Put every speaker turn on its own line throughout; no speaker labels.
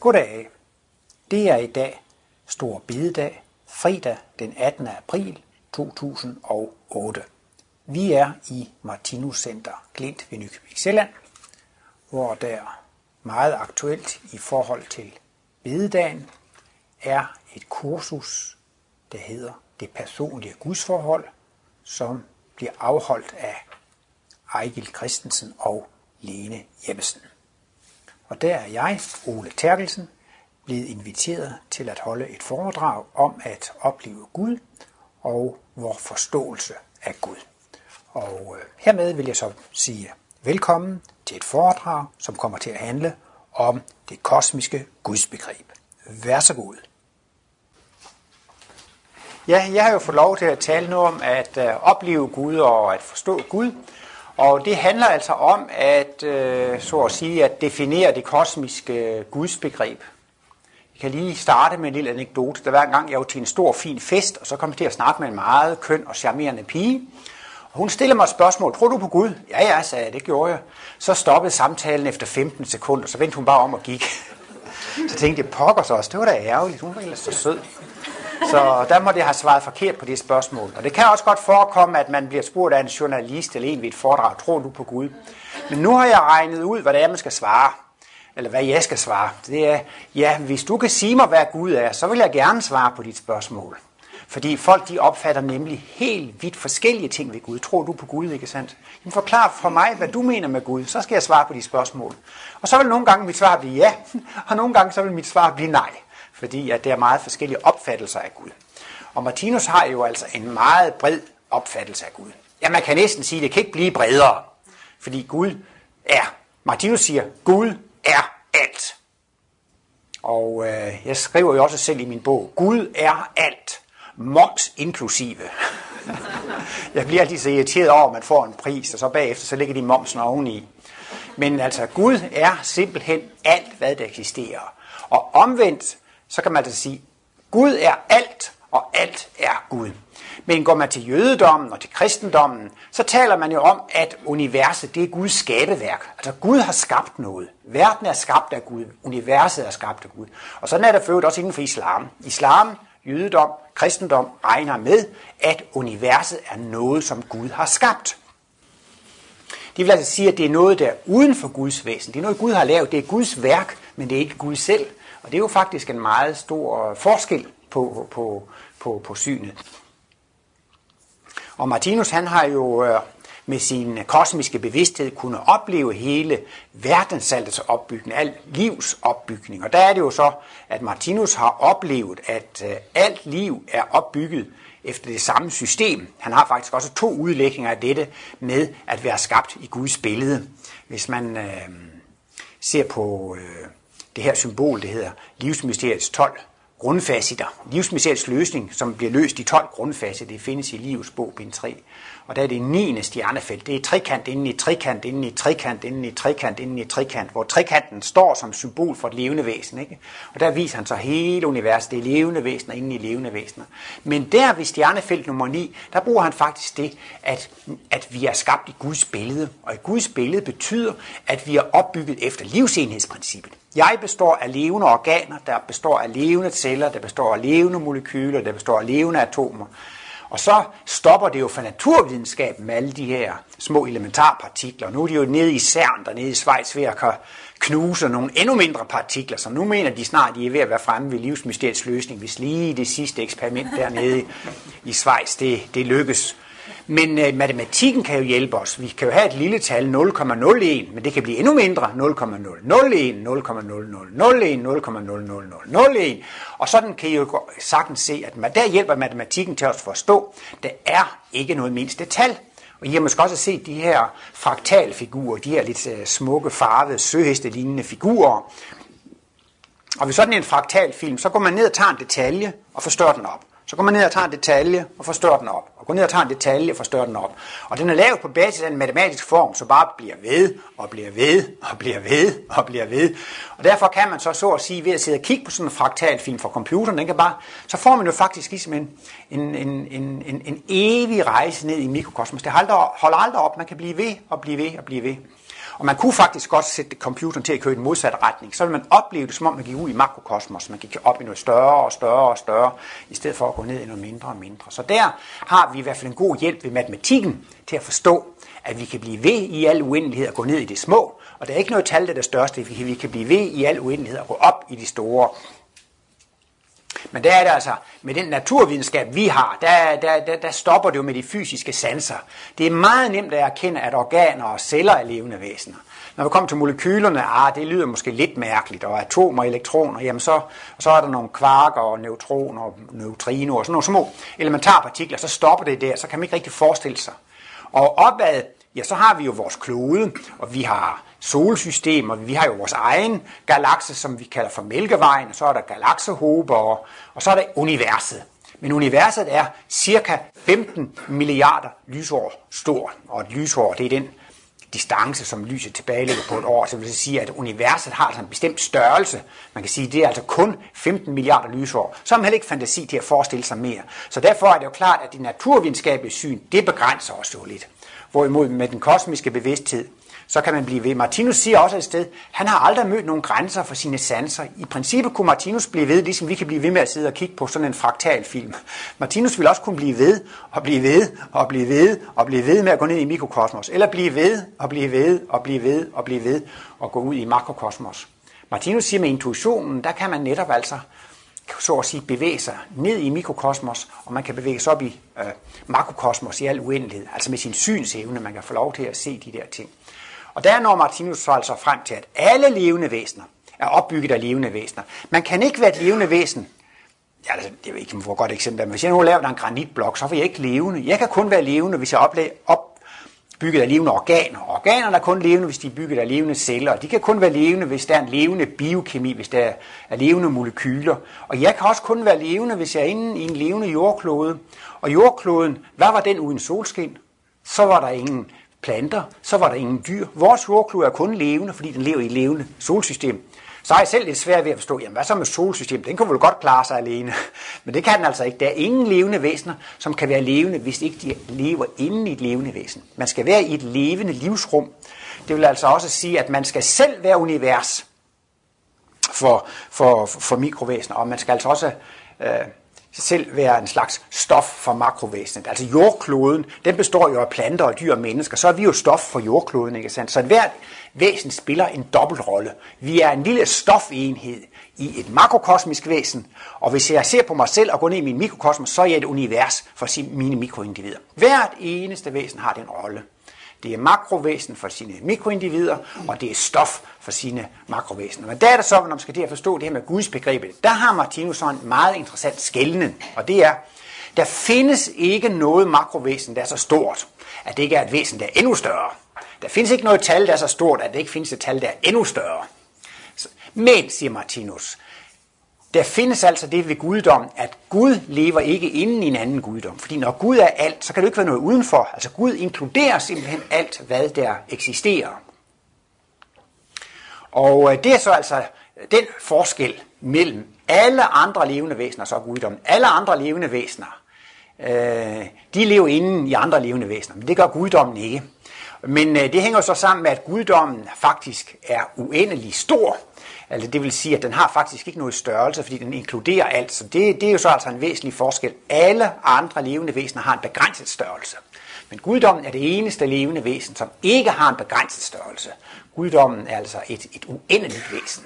Goddag. Det er i dag Stor Bidedag, fredag den 18. april 2008. Vi er i Martinus Center Glint ved Nykøbing Sjælland, hvor der meget aktuelt i forhold til bededagen er et kursus, der hedder Det personlige gudsforhold, som bliver afholdt af Ejgil Christensen og Lene Jeppesen. Og der er jeg, Ole Terkelsen, blevet inviteret til at holde et foredrag om at opleve Gud og vores forståelse af Gud. Og øh, hermed vil jeg så sige velkommen til et foredrag, som kommer til at handle om det kosmiske gudsbegreb. Vær så god. Ja, jeg har jo fået lov til at tale nu om at øh, opleve Gud og at forstå Gud. Og det handler altså om at, øh, så at sige, at definere det kosmiske øh, gudsbegreb. Jeg kan lige starte med en lille anekdote. Der var en gang, jeg var til en stor, fin fest, og så kom jeg til at snakke med en meget køn og charmerende pige. Og hun stillede mig et spørgsmål. Tror du på Gud? Ja, ja, sagde jeg. Det gjorde jeg. Så stoppede samtalen efter 15 sekunder, så vendte hun bare om og gik. Så tænkte jeg, pokker så også. Det var da ærgerligt. Hun var ellers så sød. Så der må det have svaret forkert på det spørgsmål. Og det kan også godt forekomme, at man bliver spurgt af en journalist eller en ved et foredrag, tror du på Gud? Men nu har jeg regnet ud, hvad det er, man skal svare. Eller hvad jeg skal svare. Det er, ja, hvis du kan sige mig, hvad Gud er, så vil jeg gerne svare på dit spørgsmål. Fordi folk de opfatter nemlig helt vidt forskellige ting ved Gud. Tror du på Gud, ikke sandt? Jamen forklar for mig, hvad du mener med Gud, så skal jeg svare på de spørgsmål. Og så vil nogle gange mit svar blive ja, og nogle gange så vil mit svar blive nej fordi at der er meget forskellige opfattelser af Gud. Og Martinus har jo altså en meget bred opfattelse af Gud. Ja, man kan næsten sige, at det kan ikke blive bredere, fordi Gud er. Martinus siger, Gud er alt. Og øh, jeg skriver jo også selv i min bog, Gud er alt, moms inklusive. jeg bliver altid så irriteret over, at man får en pris, og så bagefter så ligger de momsen oveni. Men altså, Gud er simpelthen alt, hvad der eksisterer. Og omvendt, så kan man altså sige, Gud er alt, og alt er Gud. Men går man til jødedommen og til kristendommen, så taler man jo om, at universet det er Guds skabeværk. Altså Gud har skabt noget. Verden er skabt af Gud. Universet er skabt af Gud. Og sådan er det født også inden for islam. Islam, jødedom, kristendom regner med, at universet er noget, som Gud har skabt. Det vil altså sige, at det er noget, der er uden for Guds væsen. Det er noget, Gud har lavet. Det er Guds værk, men det er ikke Gud selv. Og det er jo faktisk en meget stor forskel på, på, på, på synet. Og Martinus han har jo øh, med sin kosmiske bevidsthed kunne opleve hele verdensaltets opbygning, al livs opbygning. Og der er det jo så, at Martinus har oplevet, at øh, alt liv er opbygget efter det samme system. Han har faktisk også to udlægninger af dette med at være skabt i Guds billede. Hvis man øh, ser på øh, det her symbol, det hedder livsmysteriets 12 grundfaciter. Livsmysteriets løsning, som bliver løst i 12 grundfaciter, det findes i livets bog, bind 3. Og der er det 9. stjernefelt. Det er trekant inden i trekant, inden i trekant, inden i trekant, inden i trekant, hvor trekanten står som symbol for et levende væsen. Ikke? Og der viser han så hele universet, det er levende væsener inden i levende væsener. Men der ved stjernefelt nummer 9, der bruger han faktisk det, at, at vi er skabt i Guds billede. Og i Guds billede betyder, at vi er opbygget efter livsenhedsprincippet. Jeg består af levende organer, der består af levende celler, der består af levende molekyler, der består af levende atomer. Og så stopper det jo for naturvidenskaben med alle de her små elementarpartikler. Nu er de jo nede i CERN, der nede i Schweiz, ved at knuse nogle endnu mindre partikler, så nu mener de snart, de er ved at være fremme ved livsmysteriets løsning, hvis lige det sidste eksperiment dernede i Schweiz, det, det lykkes. Men øh, matematikken kan jo hjælpe os. Vi kan jo have et lille tal 0,01, men det kan blive endnu mindre 0,001, 0,0001, 0,0001. Og sådan kan I jo sagtens se, at der hjælper matematikken til at forstå, at der er ikke noget mindste tal. Og I har måske også set de her fraktalfigurer, de her lidt øh, smukke, farvede, søheste-lignende figurer. Og ved sådan en fraktalfilm, så går man ned og tager en detalje og forstørrer den op. Så går man ned og tager en detalje og forstørrer den op. Og går ned og tager en detalje og forstørrer den op. Og den er lavet på basis af en matematisk form, så bare bliver ved og bliver ved og bliver ved og bliver ved. Og derfor kan man så så at sige, ved at sidde og kigge på sådan en fraktalfilm fra computeren, den kan bare, så får man jo faktisk ligesom en, en, en, en, en, en evig rejse ned i mikrokosmos. Det holder aldrig op. Man kan blive ved og blive ved og blive ved. Og man kunne faktisk godt sætte computeren til at køre i den modsatte retning. Så vil man opleve det, som om man gik ud i makrokosmos. Man gik op i noget større og større og større, i stedet for at gå ned i noget mindre og mindre. Så der har vi i hvert fald en god hjælp ved matematikken til at forstå, at vi kan blive ved i al uendelighed og gå ned i det små. Og der er ikke noget tal, der er det største. Vi kan blive ved i al uendelighed og gå op i de store. Men der er det altså, med den naturvidenskab, vi har, der, der, der, der stopper det jo med de fysiske sanser. Det er meget nemt at erkende, at organer og celler er levende væsener. Når vi kommer til molekylerne, ah, det lyder måske lidt mærkeligt, og atomer og elektroner, jamen så, så er der nogle kvarker og neutroner og neutrinoer og sådan nogle små elementarpartikler, så stopper det der, så kan man ikke rigtig forestille sig. Og opad, ja, så har vi jo vores klode, og vi har solsystemer. vi har jo vores egen galakse, som vi kalder for Mælkevejen, og så er der galaksehober, og, og så er der universet. Men universet er cirka 15 milliarder lysår stor, og et lysår, det er den distance, som lyset tilbagelægger på et år. Så det vil sige, at universet har altså en bestemt størrelse. Man kan sige, at det er altså kun 15 milliarder lysår. Så har man heller ikke fantasi til at forestille sig mere. Så derfor er det jo klart, at det naturvidenskabelige syn, det begrænser os jo lidt. Hvorimod med den kosmiske bevidsthed, så kan man blive ved. Martinus siger også et sted, han har aldrig mødt nogen grænser for sine sanser. I princippet kunne Martinus blive ved, ligesom vi kan blive ved med at sidde og kigge på sådan en fraktalfilm. Martinus ville også kunne blive ved, og blive ved, og blive ved, og blive ved med at gå ned i mikrokosmos. Eller blive ved, og blive ved, og blive ved, og blive ved, og gå ud i makrokosmos. Martinus siger med intuitionen, der kan man netop altså så at sige bevæge sig ned i mikrokosmos, og man kan bevæge sig op i øh, makrokosmos i al uendelighed, altså med sin synsevne, man kan få lov til at se de der ting. Og der når Martinus så altså frem til, at alle levende væsener er opbygget af levende væsener. Man kan ikke være et levende væsen. Ja, altså, det er ikke et godt eksempel, men hvis jeg nu laver en granitblok, så vil jeg ikke levende. Jeg kan kun være levende, hvis jeg opbygget opbygget af levende organer. Organerne er kun levende, hvis de er bygget af levende celler. De kan kun være levende, hvis der er en levende biokemi, hvis der er levende molekyler. Og jeg kan også kun være levende, hvis jeg er inde i en levende jordklode. Og jordkloden, hvad var den uden solskin? Så var der ingen planter, så var der ingen dyr. Vores jordklode er kun levende, fordi den lever i et levende solsystem. Så er jeg selv lidt svært ved at forstå, jamen hvad så med solsystemet? Den kan vel godt klare sig alene. Men det kan den altså ikke. Der er ingen levende væsener, som kan være levende, hvis ikke de lever inde i et levende væsen. Man skal være i et levende livsrum. Det vil altså også sige, at man skal selv være univers for, for, for mikrovæsener, og man skal altså også øh, selv være en slags stof for makrovæsenet. Altså jordkloden, den består jo af planter og dyr og mennesker, så er vi jo stof for jordkloden, ikke sandt? Så hvert væsen spiller en dobbeltrolle. Vi er en lille stofenhed i et makrokosmisk væsen, og hvis jeg ser på mig selv og går ned i min mikrokosmos, så er jeg et univers for mine mikroindivider. Hvert eneste væsen har den rolle. Det er makrovæsen for sine mikroindivider, og det er stof for sine makrovæsener. Men der er det så, når man skal til at forstå det her med Guds begrebet, der har Martinus så en meget interessant skældning, og det er, der findes ikke noget makrovæsen, der er så stort, at det ikke er et væsen, der er endnu større. Der findes ikke noget tal, der er så stort, at det ikke findes et tal, der er endnu større. Men, siger Martinus, der findes altså det ved guddom, at Gud lever ikke inden i en anden guddom. Fordi når Gud er alt, så kan det ikke være noget udenfor. Altså Gud inkluderer simpelthen alt, hvad der eksisterer. Og øh, det er så altså den forskel mellem alle andre levende væsener, så guddom. Alle andre levende væsener, øh, de lever inden i andre levende væsener, men det gør guddommen ikke. Men øh, det hænger så sammen med, at guddommen faktisk er uendelig stor, Altså det vil sige, at den har faktisk ikke noget størrelse, fordi den inkluderer alt. Så det, det er jo så altså en væsentlig forskel. Alle andre levende væsener har en begrænset størrelse. Men guddommen er det eneste levende væsen, som ikke har en begrænset størrelse. Guddommen er altså et, et uendeligt væsen.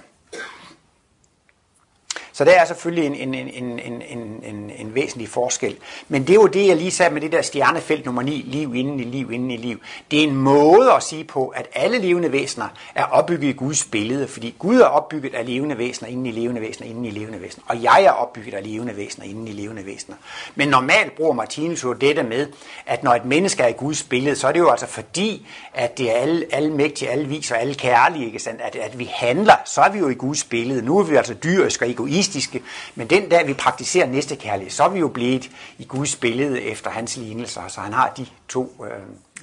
Så der er selvfølgelig en, en, en, en, en, en, en væsentlig forskel. Men det er jo det, jeg lige sagde med det der stjernefelt nummer 9, liv inden i liv inden i liv. Det er en måde at sige på, at alle levende væsener er opbygget i Guds billede, fordi Gud er opbygget af levende væsener inden i levende væsener inden i levende væsener, og jeg er opbygget af levende væsener inden i levende væsener. Men normalt bruger Martinus jo dette med, at når et menneske er i Guds billede, så er det jo altså fordi, at det er alle, alle mægtige, alle vis og alle kærlige, ikke sandt? At, at vi handler, så er vi jo i Guds billede. Nu er vi altså dyriske og egoistiske egoistiske, men den dag vi praktiserer næste kærlighed, så er vi jo blevet i Guds billede efter hans lignelser, så han har de to øh,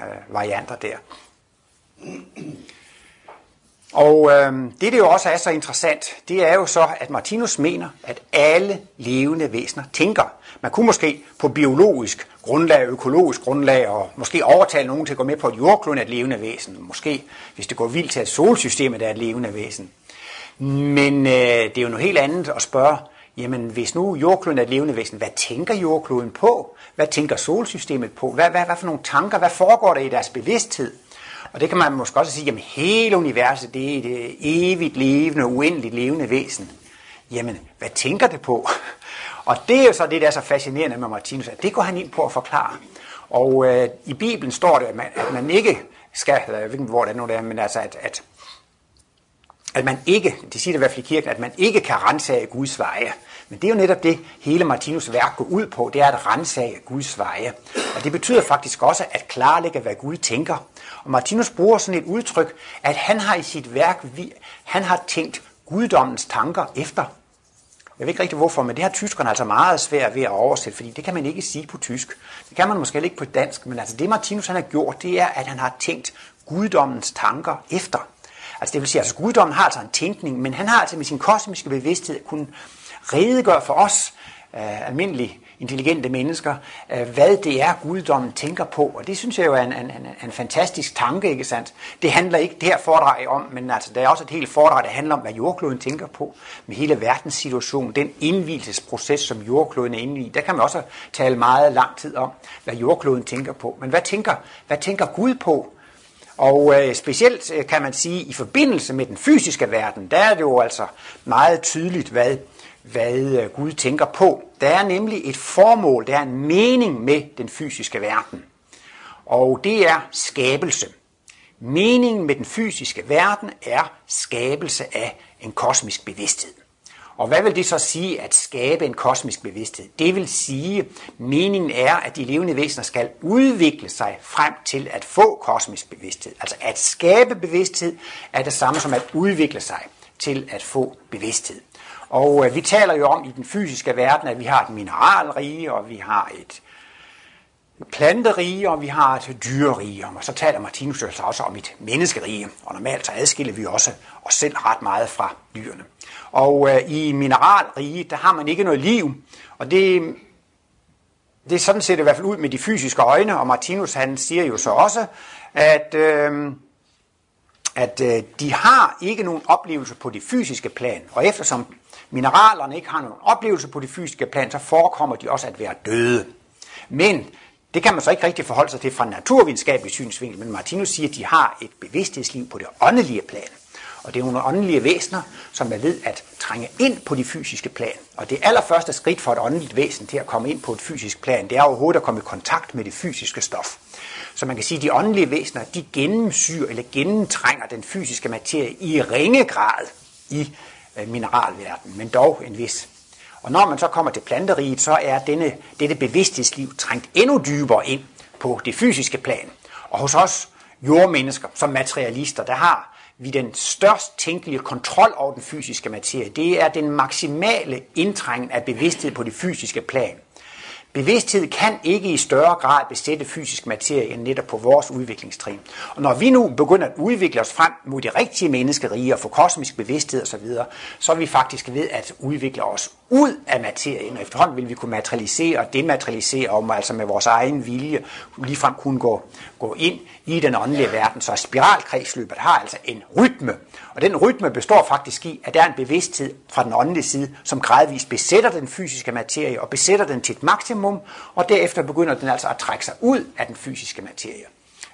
øh, varianter der. Og øh, det, det jo også er så interessant, det er jo så, at Martinus mener, at alle levende væsener tænker. Man kunne måske på biologisk grundlag, økologisk grundlag, og måske overtale nogen til at gå med på, at jordkloden er et levende væsen. Måske, hvis det går vildt til, at solsystemet er et levende væsen. Men øh, det er jo noget helt andet at spørge, jamen hvis nu jordkloden er et levende væsen, hvad tænker jordkloden på? Hvad tænker solsystemet på? Hvad, hvad, hvad for nogle tanker? Hvad foregår der i deres bevidsthed? Og det kan man måske også sige, jamen hele universet, det er et øh, evigt levende, uendeligt levende væsen. Jamen, hvad tænker det på? Og det er jo så det, der er så fascinerende med Martinus, at det går han ind på at forklare. Og øh, i Bibelen står det, at man, at man ikke skal, jeg ved ikke, hvor det er nu er, men altså, at, at, at man ikke, det siger det i hvert fald i kirken, at man ikke kan rensage Guds veje. Men det er jo netop det, hele Martinus værk går ud på, det er at rensage Guds veje. Og det betyder faktisk også at klarlægge, hvad Gud tænker. Og Martinus bruger sådan et udtryk, at han har i sit værk, han har tænkt guddommens tanker efter. Jeg ved ikke rigtig hvorfor, men det har tyskerne altså meget svært ved at oversætte, fordi det kan man ikke sige på tysk. Det kan man måske ikke på dansk, men altså det Martinus han har gjort, det er, at han har tænkt guddommens tanker efter. Altså det vil sige, at altså, guddommen har altså en tænkning, men han har altså med sin kosmiske bevidsthed kun redegøre for os, øh, almindelige intelligente mennesker, øh, hvad det er, guddommen tænker på. Og det synes jeg jo er en, en, en, en fantastisk tanke, ikke sandt? Det handler ikke det her foredrag om, men altså, der er også et helt foredrag, der handler om, hvad jordkloden tænker på, med hele verdenssituationen, den indvielsesproces, som jordkloden er inde i. Der kan man også tale meget lang tid om, hvad jordkloden tænker på. Men hvad tænker, hvad tænker Gud på? Og øh, specielt øh, kan man sige, i forbindelse med den fysiske verden, der er det jo altså meget tydeligt, hvad hvad øh, Gud tænker på. Der er nemlig et formål, der er en mening med den fysiske verden. Og det er skabelse. Meningen med den fysiske verden er skabelse af en kosmisk bevidsthed. Og hvad vil det så sige at skabe en kosmisk bevidsthed? Det vil sige, meningen er, at de levende væsener skal udvikle sig frem til at få kosmisk bevidsthed. Altså at skabe bevidsthed er det samme som at udvikle sig til at få bevidsthed. Og øh, vi taler jo om i den fysiske verden, at vi har et mineralrige, og vi har et planterige, og vi har et dyrerige. Og så taler Martinus altså også om et menneskerige. Og normalt så adskiller vi også os selv ret meget fra dyrene. Og øh, i mineralrige, der har man ikke noget liv. Og det, det sådan ser det i hvert fald ud med de fysiske øjne. Og Martinus han siger jo så også, at... Øh, at øh, de har ikke nogen oplevelse på det fysiske plan, og eftersom mineralerne ikke har nogen oplevelse på det fysiske plan, så forekommer de også at være døde. Men det kan man så ikke rigtig forholde sig til fra en naturvidenskabelig synsvinkel, men Martinus siger, at de har et bevidsthedsliv på det åndelige plan. Og det er nogle åndelige væsener, som er ved at trænge ind på de fysiske plan. Og det allerførste skridt for et åndeligt væsen til at komme ind på et fysisk plan, det er overhovedet at komme i kontakt med det fysiske stof. Så man kan sige, at de åndelige væsener, de gennemsyrer eller gennemtrænger den fysiske materie i ringe grad i øh, mineralverdenen, men dog en vis. Og når man så kommer til planteriget, så er denne, dette bevidsthedsliv trængt endnu dybere ind på det fysiske plan. Og hos os jordmennesker, som materialister, der har vi den størst tænkelige kontrol over den fysiske materie. Det er den maksimale indtrængen af bevidsthed på det fysiske plan. Bevidsthed kan ikke i større grad besætte fysisk materie end netop på vores udviklingstrin. Og når vi nu begynder at udvikle os frem mod det rigtige menneskerige og få kosmisk bevidsthed osv., så er vi faktisk ved at udvikle os ud af materien, og efterhånden vil vi kunne materialisere og dematerialisere om, altså med vores egen vilje, ligefrem kunne gå, gå ind i den åndelige verden. Så spiralkredsløbet har altså en rytme, og den rytme består faktisk i, at der er en bevidsthed fra den åndelige side, som gradvist besætter den fysiske materie og besætter den til et maksimum, og derefter begynder den altså at trække sig ud af den fysiske materie.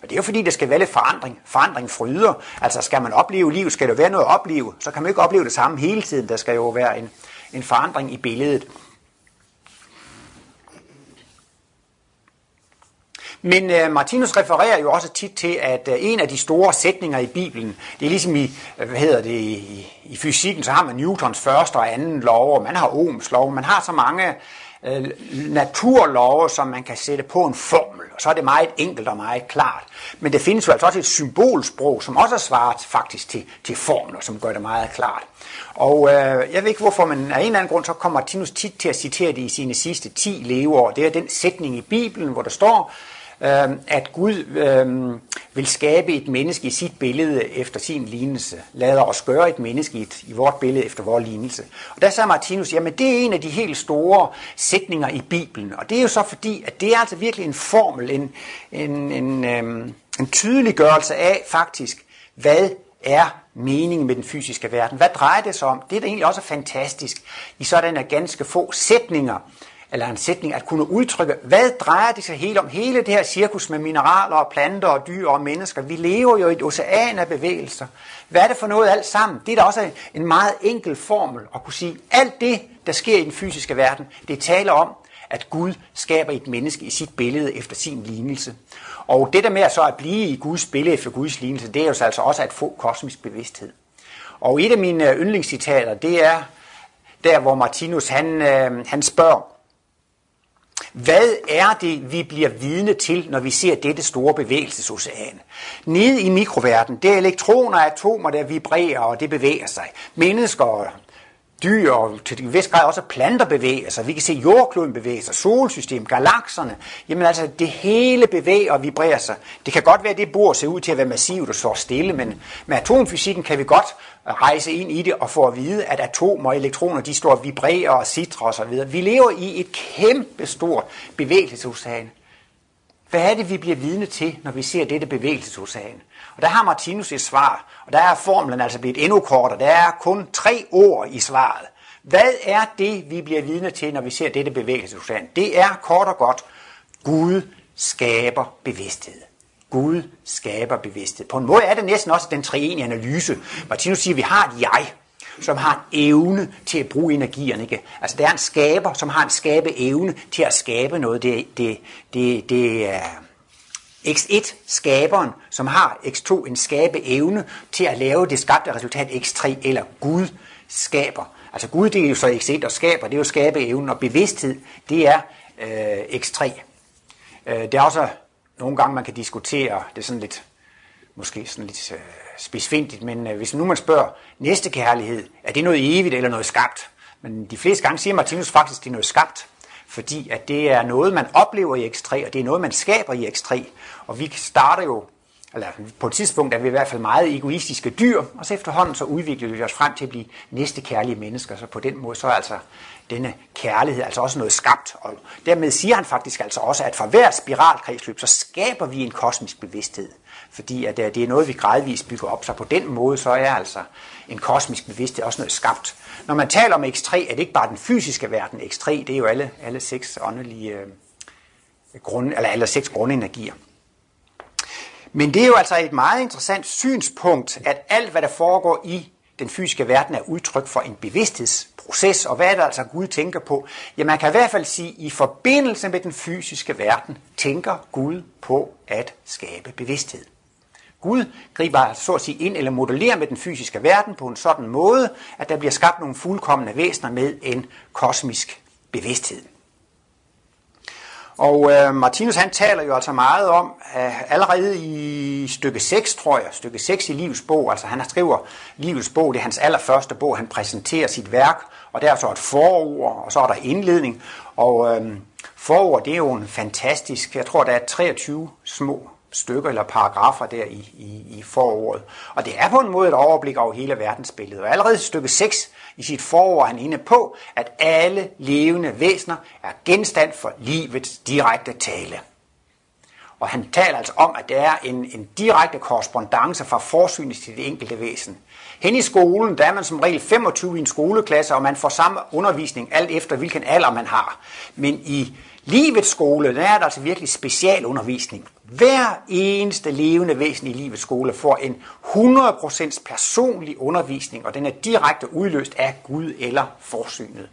Og det er jo fordi, der skal være lidt forandring. Forandring fryder. Altså skal man opleve liv, skal der være noget at opleve, så kan man ikke opleve det samme hele tiden. Der skal jo være en, en forandring i billedet. Men uh, Martinus refererer jo også tit til, at uh, en af de store sætninger i Bibelen, det er ligesom i, øh, hvad hedder det, i, i fysikken, så har man Newtons første og anden lov, og man har Ohms lov, man har så mange uh, naturlove, som man kan sætte på en formel, og så er det meget enkelt og meget klart. Men det findes jo altså også et symbolsprog, som også svarer faktisk til, til formler, som gør det meget klart. Og øh, jeg ved ikke hvorfor, men af en eller anden grund, så kommer Martinus tit til at citere det i sine sidste 10 leveår. Det er den sætning i Bibelen, hvor der står, øh, at Gud øh, vil skabe et menneske i sit billede efter sin lignelse. Lader os gøre et menneske i, i vort billede efter vores lignelse. Og der sagde Martinus, jamen det er en af de helt store sætninger i Bibelen. Og det er jo så fordi, at det er altså virkelig en formel, en, en, en, øhm, en tydeliggørelse af faktisk, hvad er meningen med den fysiske verden? Hvad drejer det sig om? Det er da egentlig også fantastisk i sådan af ganske få sætninger, eller en sætning at kunne udtrykke, hvad drejer det sig helt om? Hele det her cirkus med mineraler og planter og dyr og mennesker. Vi lever jo i et ocean af bevægelser. Hvad er det for noget alt sammen? Det er da også en meget enkel formel at kunne sige, alt det, der sker i den fysiske verden, det taler om, at Gud skaber et menneske i sit billede efter sin lignelse. Og det der med at så at blive i Guds billede efter Guds lignelse, det er jo så altså også at få kosmisk bevidsthed. Og et af mine yndlingscitater, det er der, hvor Martinus han, øh, han spørger, hvad er det, vi bliver vidne til, når vi ser dette store bevægelsesocean? Nede i mikroverdenen, det er elektroner og atomer, der vibrerer, og det bevæger sig. Mennesker dyr og til en vis grad også planter bevæger sig. Vi kan se jordkloden bevæge sig, solsystem, galakserne. Jamen altså, det hele bevæger og vibrerer sig. Det kan godt være, at det bord ser ud til at være massivt og står stille, men med atomfysikken kan vi godt rejse ind i det og få at vide, at atomer og elektroner, de står og vibrerer og sidrer osv. Vi lever i et kæmpe stort bevægelsesocean. Hvad er det, vi bliver vidne til, når vi ser dette bevægelsesocean? Og der har Martinus et svar, og der er formlen altså blevet endnu kortere. Der er kun tre ord i svaret. Hvad er det, vi bliver vidne til, når vi ser dette bevægelsesocean? Det er kort og godt, Gud skaber bevidsthed. Gud skaber bevidsthed. På en måde er det næsten også den treenige analyse. Martinus siger, at vi har et jeg, som har en evne til at bruge energierne. Ikke? Altså der er en skaber, som har en skabe evne til at skabe noget. Det, det, det, det er X1, skaberen, som har X2 en skabe evne til at lave det skabte resultat X3, eller Gud skaber. Altså Gud, det er jo så X1 og skaber, det er jo skabe evnen, og bevidsthed, det er øh, X3. Øh, det er også nogle gange, man kan diskutere, det er sådan lidt, måske sådan lidt øh, spidsfindigt, men øh, hvis nu man spørger, næste kærlighed, er det noget evigt eller noget skabt? Men de fleste gange siger Martinus faktisk, det er noget skabt fordi at det er noget, man oplever i X3, og det er noget, man skaber i X3. Og vi starter jo, eller på et tidspunkt er vi i hvert fald meget egoistiske dyr, og så efterhånden så udvikler vi os frem til at blive næste kærlige mennesker. Så på den måde så er altså denne kærlighed altså også noget skabt. Og dermed siger han faktisk altså også, at for hver spiralkredsløb, så skaber vi en kosmisk bevidsthed. Fordi at øh, det er noget, vi gradvist bygger op. Så på den måde, så er altså en kosmisk bevidsthed også noget skabt. Når man taler om X3, er det ikke bare den fysiske verden. X3, det er jo alle, alle seks åndelige øh, grund, eller alle seks grundenergier. Men det er jo altså et meget interessant synspunkt, at alt, hvad der foregår i den fysiske verden, er udtryk for en proces, Og hvad er det altså, Gud tænker på? Ja, man kan i hvert fald sige, at i forbindelse med den fysiske verden, tænker Gud på at skabe bevidsthed. Gud griber altså, så at sige ind eller modellerer med den fysiske verden på en sådan måde, at der bliver skabt nogle fuldkommende væsener med en kosmisk bevidsthed. Og øh, Martinus han taler jo altså meget om, øh, allerede i stykke 6, tror jeg, stykke 6 i Livets bog, altså han skriver Livets bog, det er hans allerførste bog, han præsenterer sit værk, og der er så et forord, og så er der indledning, og øh, forord det er jo en fantastisk, jeg tror der er 23 små stykker eller paragrafer der i, i, i forordet. Og det er på en måde et overblik over hele verdensbilledet. Og allerede i stykke 6 i sit forord er han inde på, at alle levende væsener er genstand for livets direkte tale. Og han taler altså om, at der er en, en direkte korrespondence fra forsynet til det enkelte væsen. Hen i skolen, der er man som regel 25 i en skoleklasse, og man får samme undervisning alt efter, hvilken alder man har. Men i livets skole, der er der altså virkelig specialundervisning. Hver eneste levende væsen i livets skole får en 100% personlig undervisning, og den er direkte udløst af Gud eller forsynet.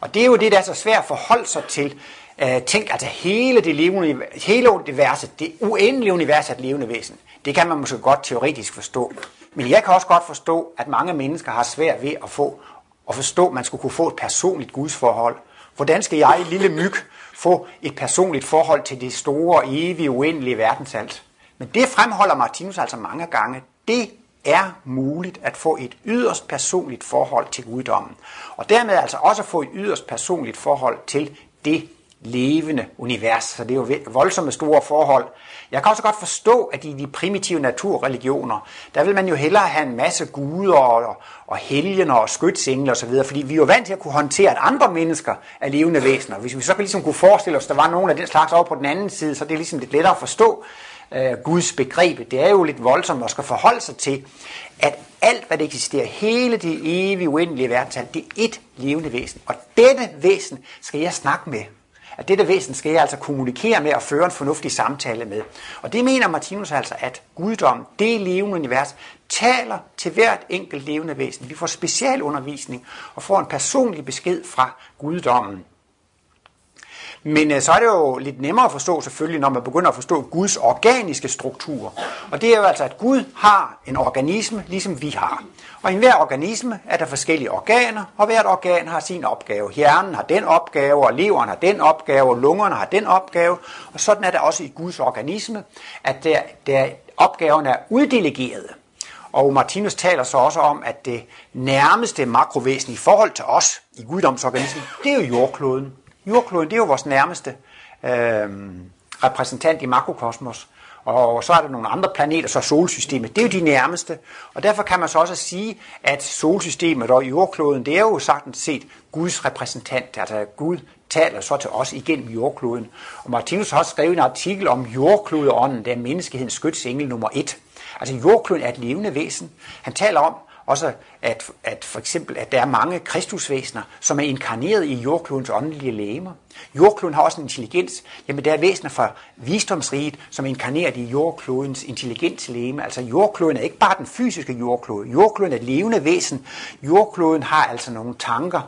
Og det er jo det, der er så svært at forholde sig til. Uh, tænk, altså hele det levende, hele universet, det uendelige univers af et levende væsen, det kan man måske godt teoretisk forstå. Men jeg kan også godt forstå, at mange mennesker har svært ved at få at forstå, at man skulle kunne få et personligt gudsforhold. Hvordan skal jeg, lille myg, få et personligt forhold til det store, evige, uendelige verdensalt. Men det fremholder Martinus altså mange gange. Det er muligt at få et yderst personligt forhold til guddommen. Og dermed altså også få et yderst personligt forhold til det levende univers, så det er jo voldsomme store forhold. Jeg kan også godt forstå, at i de primitive naturreligioner, der vil man jo hellere have en masse guder og, og helgener og skytsengler osv., fordi vi er jo vant til at kunne håndtere, at andre mennesker er levende væsener. Hvis vi så ligesom kunne forestille os, at der var nogen af den slags over på den anden side, så det er ligesom lidt lettere at forstå uh, Guds begreb. Det er jo lidt voldsomt at skal forholde sig til, at alt, hvad der eksisterer, hele det evige, uendelige verdensal, det er ét levende væsen. Og dette væsen skal jeg snakke med at dette væsen skal jeg altså kommunikere med og føre en fornuftig samtale med. Og det mener Martinus altså, at guddommen, det levende univers, taler til hvert enkelt levende væsen. Vi får specialundervisning og får en personlig besked fra guddommen. Men øh, så er det jo lidt nemmere at forstå selvfølgelig, når man begynder at forstå Guds organiske struktur. Og det er jo altså, at Gud har en organisme, ligesom vi har. Og i hver organisme er der forskellige organer, og hvert organ har sin opgave. Hjernen har den opgave, og leveren har den opgave, og lungerne har den opgave. Og sådan er det også i Guds organisme, at der, der opgaven er uddelegeret. Og Martinus taler så også om, at det nærmeste makrovæsen i forhold til os i guddomsorganismen, det er jo jordkloden. Jordkloden, det er jo vores nærmeste øh, repræsentant i makrokosmos. Og så er der nogle andre planeter, så solsystemet, det er jo de nærmeste. Og derfor kan man så også sige, at solsystemet og jordkloden, det er jo sagtens set Guds repræsentant. Altså Gud taler så til os igennem jordkloden. Og Martinus har også skrevet en artikel om jordklodeånden, der er menneskehedens skytsengel nummer et. Altså jordkloden er et levende væsen. Han taler om, også at, at for eksempel, at der er mange kristusvæsener, som er inkarneret i jordklodens åndelige læmer. Jordkloden har også en intelligens. Jamen, der er væsener fra visdomsriget, som er inkarneret i jordklodens intelligenslæme. Altså, jordkloden er ikke bare den fysiske jordklode. Jordkloden er et levende væsen. Jordkloden har altså nogle tanker.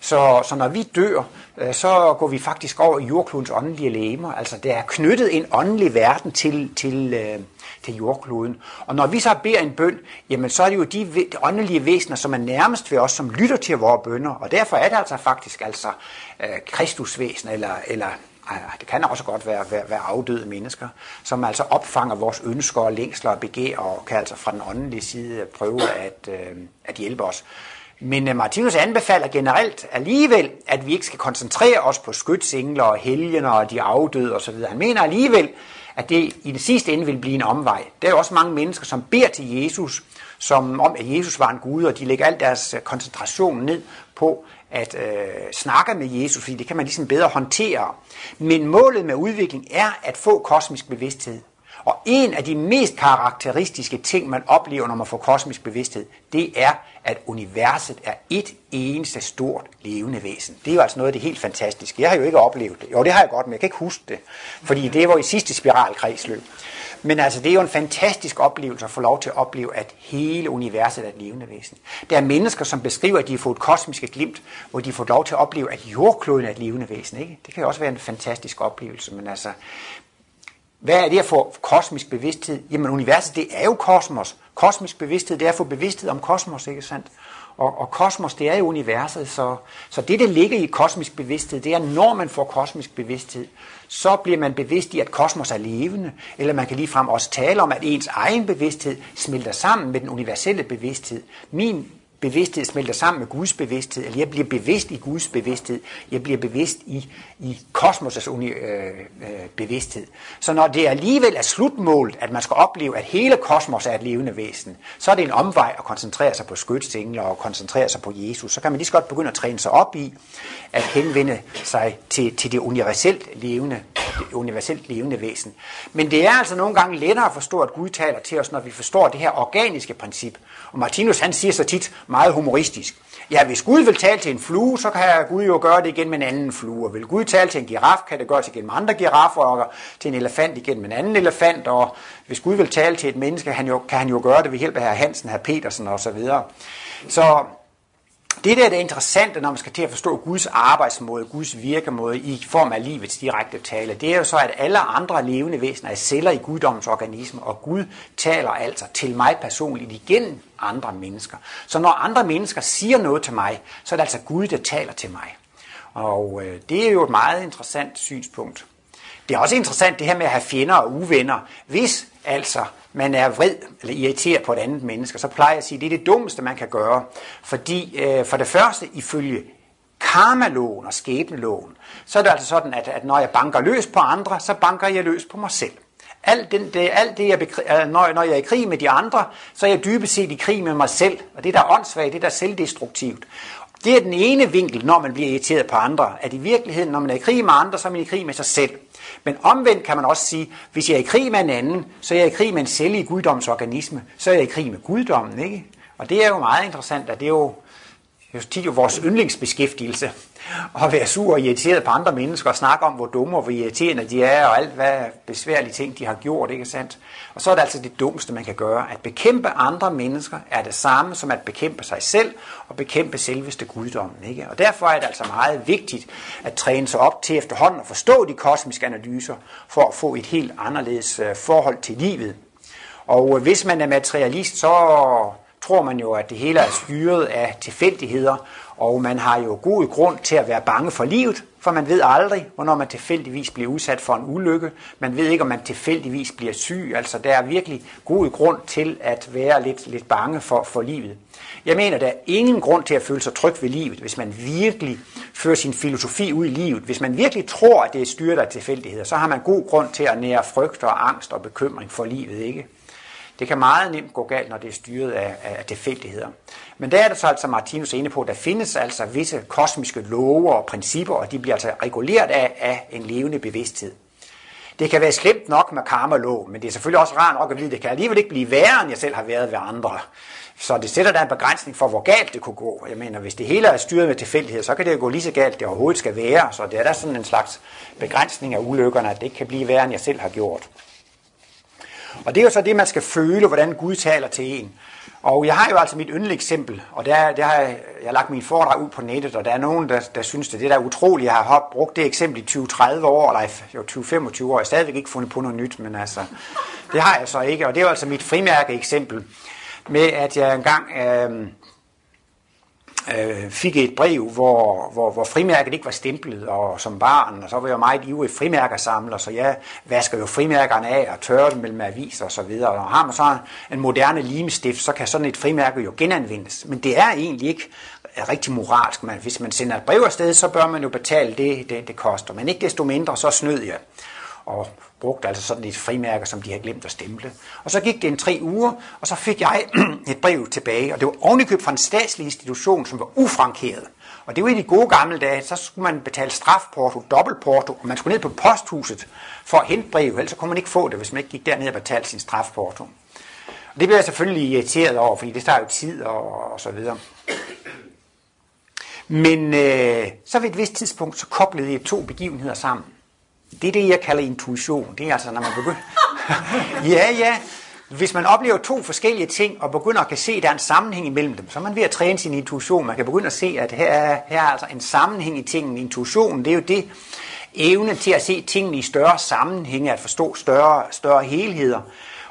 Så, så når vi dør, øh, så går vi faktisk over i jordklodens åndelige læmer. Altså, der er knyttet en åndelig verden til, til, øh, til jordkloden. Og når vi så beder en bøn, jamen så er det jo de åndelige væsener, som er nærmest ved os, som lytter til vores bønder. Og derfor er det altså faktisk altså øh, kristusvæsen, eller, eller øh, det kan også godt være, være, være afdøde mennesker, som altså opfanger vores ønsker og længsler og begær, og kan altså fra den åndelige side prøve at, øh, at hjælpe os. Men øh, Martinus anbefaler generelt alligevel, at vi ikke skal koncentrere os på skytsengler og helgener og de afdøde osv. Han mener alligevel, at det i det sidste ende vil blive en omvej. Der er jo også mange mennesker, som beder til Jesus, som om, at Jesus var en Gud, og de lægger al deres øh, koncentration ned på at øh, snakke med Jesus, fordi det kan man ligesom bedre håndtere. Men målet med udvikling er at få kosmisk bevidsthed. Og en af de mest karakteristiske ting, man oplever, når man får kosmisk bevidsthed, det er, at universet er et eneste stort levende væsen. Det er jo altså noget af det helt fantastiske. Jeg har jo ikke oplevet det. Jo, det har jeg godt, men jeg kan ikke huske det. Fordi det var i sidste spiralkredsløb. Men altså, det er jo en fantastisk oplevelse at få lov til at opleve, at hele universet er et levende væsen. Der er mennesker, som beskriver, at de har fået kosmiske glimt, hvor de får lov til at opleve, at jordkloden er et levende væsen. Ikke? Det kan jo også være en fantastisk oplevelse, men altså, hvad er det at få kosmisk bevidsthed? Jamen universet, det er jo kosmos. Kosmisk bevidsthed, det er at få bevidsthed om kosmos, ikke sandt? Og, og kosmos, det er jo universet, så, så det, der ligger i kosmisk bevidsthed, det er, når man får kosmisk bevidsthed, så bliver man bevidst i, at kosmos er levende, eller man kan ligefrem også tale om, at ens egen bevidsthed smelter sammen med den universelle bevidsthed. Min bevidsthed smelter sammen med Guds bevidsthed, eller jeg bliver bevidst i Guds bevidsthed, jeg bliver bevidst i, i kosmos' øh, øh, bevidsthed. Så når det alligevel er slutmålet, at man skal opleve, at hele kosmos er et levende væsen, så er det en omvej at koncentrere sig på skytsengler og koncentrere sig på Jesus. Så kan man lige så godt begynde at træne sig op i at henvende sig til, til det universelt levende, det universelt levende væsen. Men det er altså nogle gange lettere at forstå, at Gud taler til os, når vi forstår det her organiske princip. Og Martinus han siger så tit meget humoristisk, ja, hvis Gud vil tale til en flue, så kan Gud jo gøre det igen med en anden flue. Og vil Gud tale til en giraf, kan det gøres igen med andre giraffer, og til en elefant igen med en anden elefant. Og hvis Gud vil tale til et menneske, kan han jo, kan han jo gøre det ved hjælp af herr Hansen, herr Petersen osv. Så, videre. så det der er det interessante, når man skal til at forstå Guds arbejdsmåde, Guds virkemåde i form af livets direkte tale, det er jo så, at alle andre levende væsener er celler i guddommens organisme, og Gud taler altså til mig personligt igennem andre mennesker. Så når andre mennesker siger noget til mig, så er det altså Gud, der taler til mig. Og øh, det er jo et meget interessant synspunkt. Det er også interessant det her med at have fjender og uvenner. Hvis altså man er vred eller irriteret på et andet menneske, så plejer jeg at sige, at det er det dummeste, man kan gøre. Fordi øh, for det første, ifølge karmaloven og skæbneloven, så er det altså sådan, at, at når jeg banker løs på andre, så banker jeg løs på mig selv. Alt, den, det, alt det, jeg, øh, når, når jeg er i krig med de andre, så er jeg dybest set i krig med mig selv. Og det, der er åndssvagt, det, der er selvdestruktivt. Det er den ene vinkel, når man bliver irriteret på andre, at i virkeligheden, når man er i krig med andre, så er man i krig med sig selv. Men omvendt kan man også sige, hvis jeg er i krig med en anden, så er jeg i krig med en celle i guddomsorganisme, så er jeg i krig med guddommen, ikke? Og det er jo meget interessant, at det er jo, det er jo tit jo vores yndlingsbeskæftigelse at være sur og irriteret på andre mennesker og snakke om, hvor dumme og hvor irriterende de er, og alt hvad besværlige ting de har gjort, ikke sandt? Og så er det altså det dummeste, man kan gøre. At bekæmpe andre mennesker er det samme som at bekæmpe sig selv og bekæmpe selveste guddommen, ikke? Og derfor er det altså meget vigtigt at træne sig op til efterhånden at forstå de kosmiske analyser, for at få et helt anderledes øh, forhold til livet. Og øh, hvis man er materialist, så tror man jo, at det hele er styret af tilfældigheder, og man har jo god grund til at være bange for livet, for man ved aldrig, hvornår man tilfældigvis bliver udsat for en ulykke. Man ved ikke, om man tilfældigvis bliver syg. Altså, der er virkelig god grund til at være lidt, lidt bange for, for livet. Jeg mener, der er ingen grund til at føle sig tryg ved livet, hvis man virkelig fører sin filosofi ud i livet. Hvis man virkelig tror, at det er styret af tilfældigheder, så har man god grund til at nære frygt og angst og bekymring for livet, ikke? Det kan meget nemt gå galt, når det er styret af, af tilfældigheder. Men der er det så altså Martinus inde på, at der findes altså visse kosmiske love og principper, og de bliver altså reguleret af, af en levende bevidsthed. Det kan være slemt nok med karma-lov, men det er selvfølgelig også rart nok at vide, at det kan alligevel ikke blive værre, end jeg selv har været ved andre. Så det sætter der en begrænsning for, hvor galt det kunne gå. Jeg mener, hvis det hele er styret med tilfældighed, så kan det jo gå lige så galt, det overhovedet skal være. Så det er der sådan en slags begrænsning af ulykkerne, at det ikke kan blive værre, end jeg selv har gjort. Og det er jo så det, man skal føle, hvordan Gud taler til en. Og jeg har jo altså mit yndlingseksempel, og der, der har jeg, jeg har lagt min foredrag ud på nettet, og der er nogen, der, der synes, det, det der er utroligt. Jeg har brugt det eksempel i 20-30 år, eller jo 20-25 år. Jeg har stadigvæk ikke fundet på noget nyt, men altså, det har jeg så ikke. Og det er jo altså mit frimærke eksempel med, at jeg engang... Øh, øh, fik et brev, hvor, hvor, hvor frimærket ikke var stemplet, og som barn, og så var jeg meget ivrig frimærkersamler, så jeg vasker jo frimærkerne af og tørrer dem mellem aviser og så. Og har man så en moderne limestift, så kan sådan et frimærke jo genanvendes. Men det er egentlig ikke rigtig moralsk. Man, hvis man sender et brev afsted, så bør man jo betale det, det, det koster. Men ikke desto mindre, så snød jeg. Og brugte altså sådan et frimærke, som de havde glemt at stemple. Og så gik det en tre uger, og så fik jeg et brev tilbage, og det var ovenikøbt fra en statslig institution, som var ufrankeret. Og det var i de gode gamle dage, så skulle man betale strafporto, dobbeltporto, og man skulle ned på posthuset for at hente brevet, ellers så kunne man ikke få det, hvis man ikke gik derned og betalte sin strafporto. Og det blev jeg selvfølgelig irriteret over, fordi det tager jo tid og, og så videre. Men øh, så ved et vist tidspunkt, så koblede jeg to begivenheder sammen. Det er det, jeg kalder intuition. Det er altså, når man begynder... ja, ja. Hvis man oplever to forskellige ting, og begynder at kan se, at der er en sammenhæng imellem dem, så er man ved at træne sin intuition. Man kan begynde at se, at her er, her er altså en sammenhæng i tingene. Intuitionen, det er jo det evne til at se tingene i større sammenhænge, at forstå større, større helheder.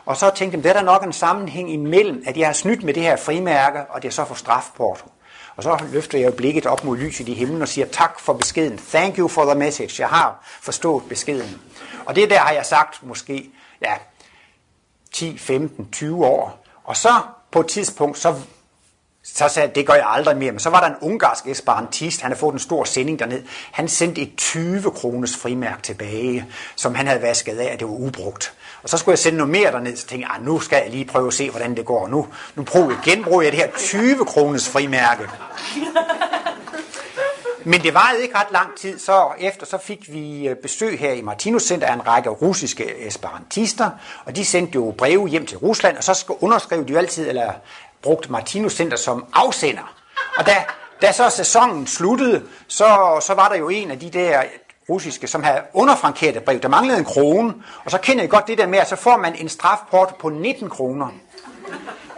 Og så tænkte jeg, der er der nok en sammenhæng imellem, at jeg har snydt med det her frimærke, og det er så for strafporto. Og så løfter jeg blikket op mod lyset i himlen og siger tak for beskeden. Thank you for the message. Jeg har forstået beskeden. Og det der har jeg sagt måske ja, 10, 15, 20 år. Og så på et tidspunkt, så, så sagde jeg, det gør jeg aldrig mere. Men så var der en ungarsk esperantist, han havde fået en stor sending derned. Han sendte et 20 kroners frimærk tilbage, som han havde vasket af, at det var ubrugt. Og så skulle jeg sende noget mere derned, så tænkte jeg, ah, nu skal jeg lige prøve at se, hvordan det går. Nu, nu prøver jeg genbruger jeg det her 20 kroners frimærke. Men det varede ikke ret lang tid, så efter så fik vi øh, besøg her i Martinus Center af en række russiske esperantister, og de sendte jo breve hjem til Rusland, og så underskrev de jo altid, eller brugt Martinus Center som afsender. Og da, da så sæsonen sluttede, så, så var der jo en af de der russiske, som havde underfrankeret et brev. Der manglede en krone, og så kender I godt det der med, at så får man en strafport på 19 kroner.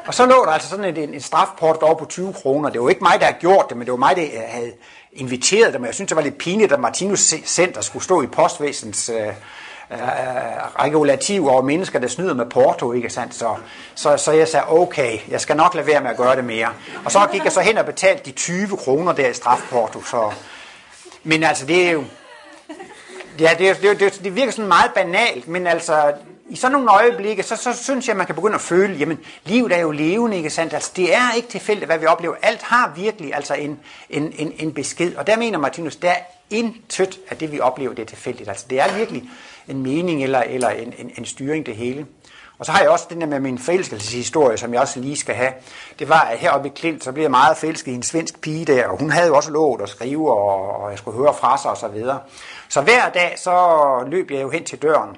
Og så lå der altså sådan en, en strafport over på 20 kroner. Det var ikke mig, der havde gjort det, men det var mig, der øh, havde inviteret dem. Jeg synes, det var lidt pinligt, at Martinus Center skulle stå i postvæsens øh, øh, regulativ over mennesker, der snyder med porto, ikke sandt? Så, så, så jeg sagde, okay, jeg skal nok lade være med at gøre det mere. Og så gik jeg så hen og betalte de 20 kroner der i strafporto. Så, men altså, det er jo, Ja, det, det, det, det virker sådan meget banalt, men altså, i sådan nogle øjeblikke, så, så synes jeg, at man kan begynde at føle, jamen, livet er jo levende, ikke sandt? Altså, det er ikke tilfældigt, hvad vi oplever. Alt har virkelig altså en, en, en, en besked. Og der mener Martinus, der er intet af det, vi oplever, det er tilfældigt. Altså, det er virkelig en mening eller, eller en, en, en styring, det hele. Og så har jeg også den der med min forelskelseshistorie, som jeg også lige skal have. Det var, at heroppe i Klint, så blev jeg meget forelsket i en svensk pige der, og hun havde jo også lovet at skrive, og, og jeg skulle høre fra sig og så videre. Så hver dag, så løb jeg jo hen til døren.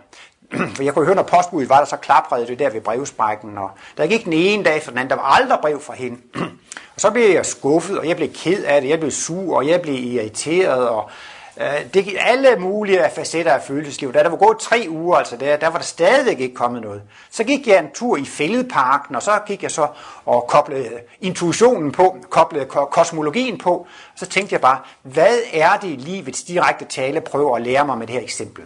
For jeg kunne høre, når postbuddet var der, så klaprede det der ved brevsprækken. Og der gik den ene dag for den anden, der var aldrig brev fra hende. og så blev jeg skuffet, og jeg blev ked af det, jeg blev sur, og jeg blev irriteret, og Øh, det gik alle mulige facetter af følelseslivet. Da der var gået tre uger, altså der, der var der stadigvæk ikke kommet noget. Så gik jeg en tur i fældeparken, og så gik jeg så og koblede intuitionen på, koblede kosmologien på. Så tænkte jeg bare, hvad er det livets direkte tale prøver at lære mig med det her eksempel?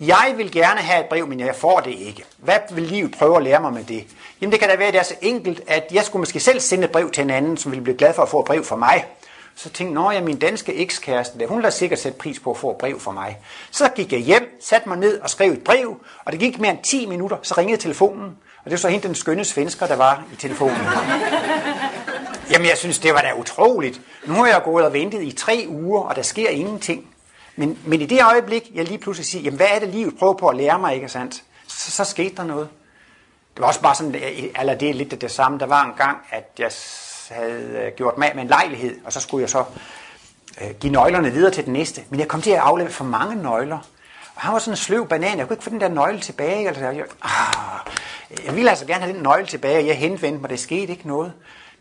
Jeg vil gerne have et brev, men jeg får det ikke. Hvad vil livet prøve at lære mig med det? Jamen det kan da være, at det er så enkelt, at jeg skulle måske selv sende et brev til en anden, som ville blive glad for at få et brev fra mig. Så tænkte jeg, ja, min danske ekskæreste, der, hun lader sikkert sætte pris på at få et brev fra mig. Så gik jeg hjem, satte mig ned og skrev et brev, og det gik mere end 10 minutter, så ringede telefonen, og det var så hende den skønne svensker, der var i telefonen. Jamen, jeg synes, det var da utroligt. Nu har jeg gået og ventet i tre uger, og der sker ingenting. Men, men i det øjeblik, jeg lige pludselig siger, jamen, hvad er det livet prøver på at lære mig, ikke sandt? Så, så skete der noget. Det var også bare sådan, eller det er lidt det samme. Der var en gang, at jeg havde øh, gjort mig med en lejlighed, og så skulle jeg så øh, give nøglerne videre til den næste. Men jeg kom til at aflevere for mange nøgler. Og han var sådan en sløv banan. Jeg kunne ikke få den der nøgle tilbage. Altså, jeg, ah, jeg ville altså gerne have den nøgle tilbage, og jeg henvendte mig. Det skete ikke noget.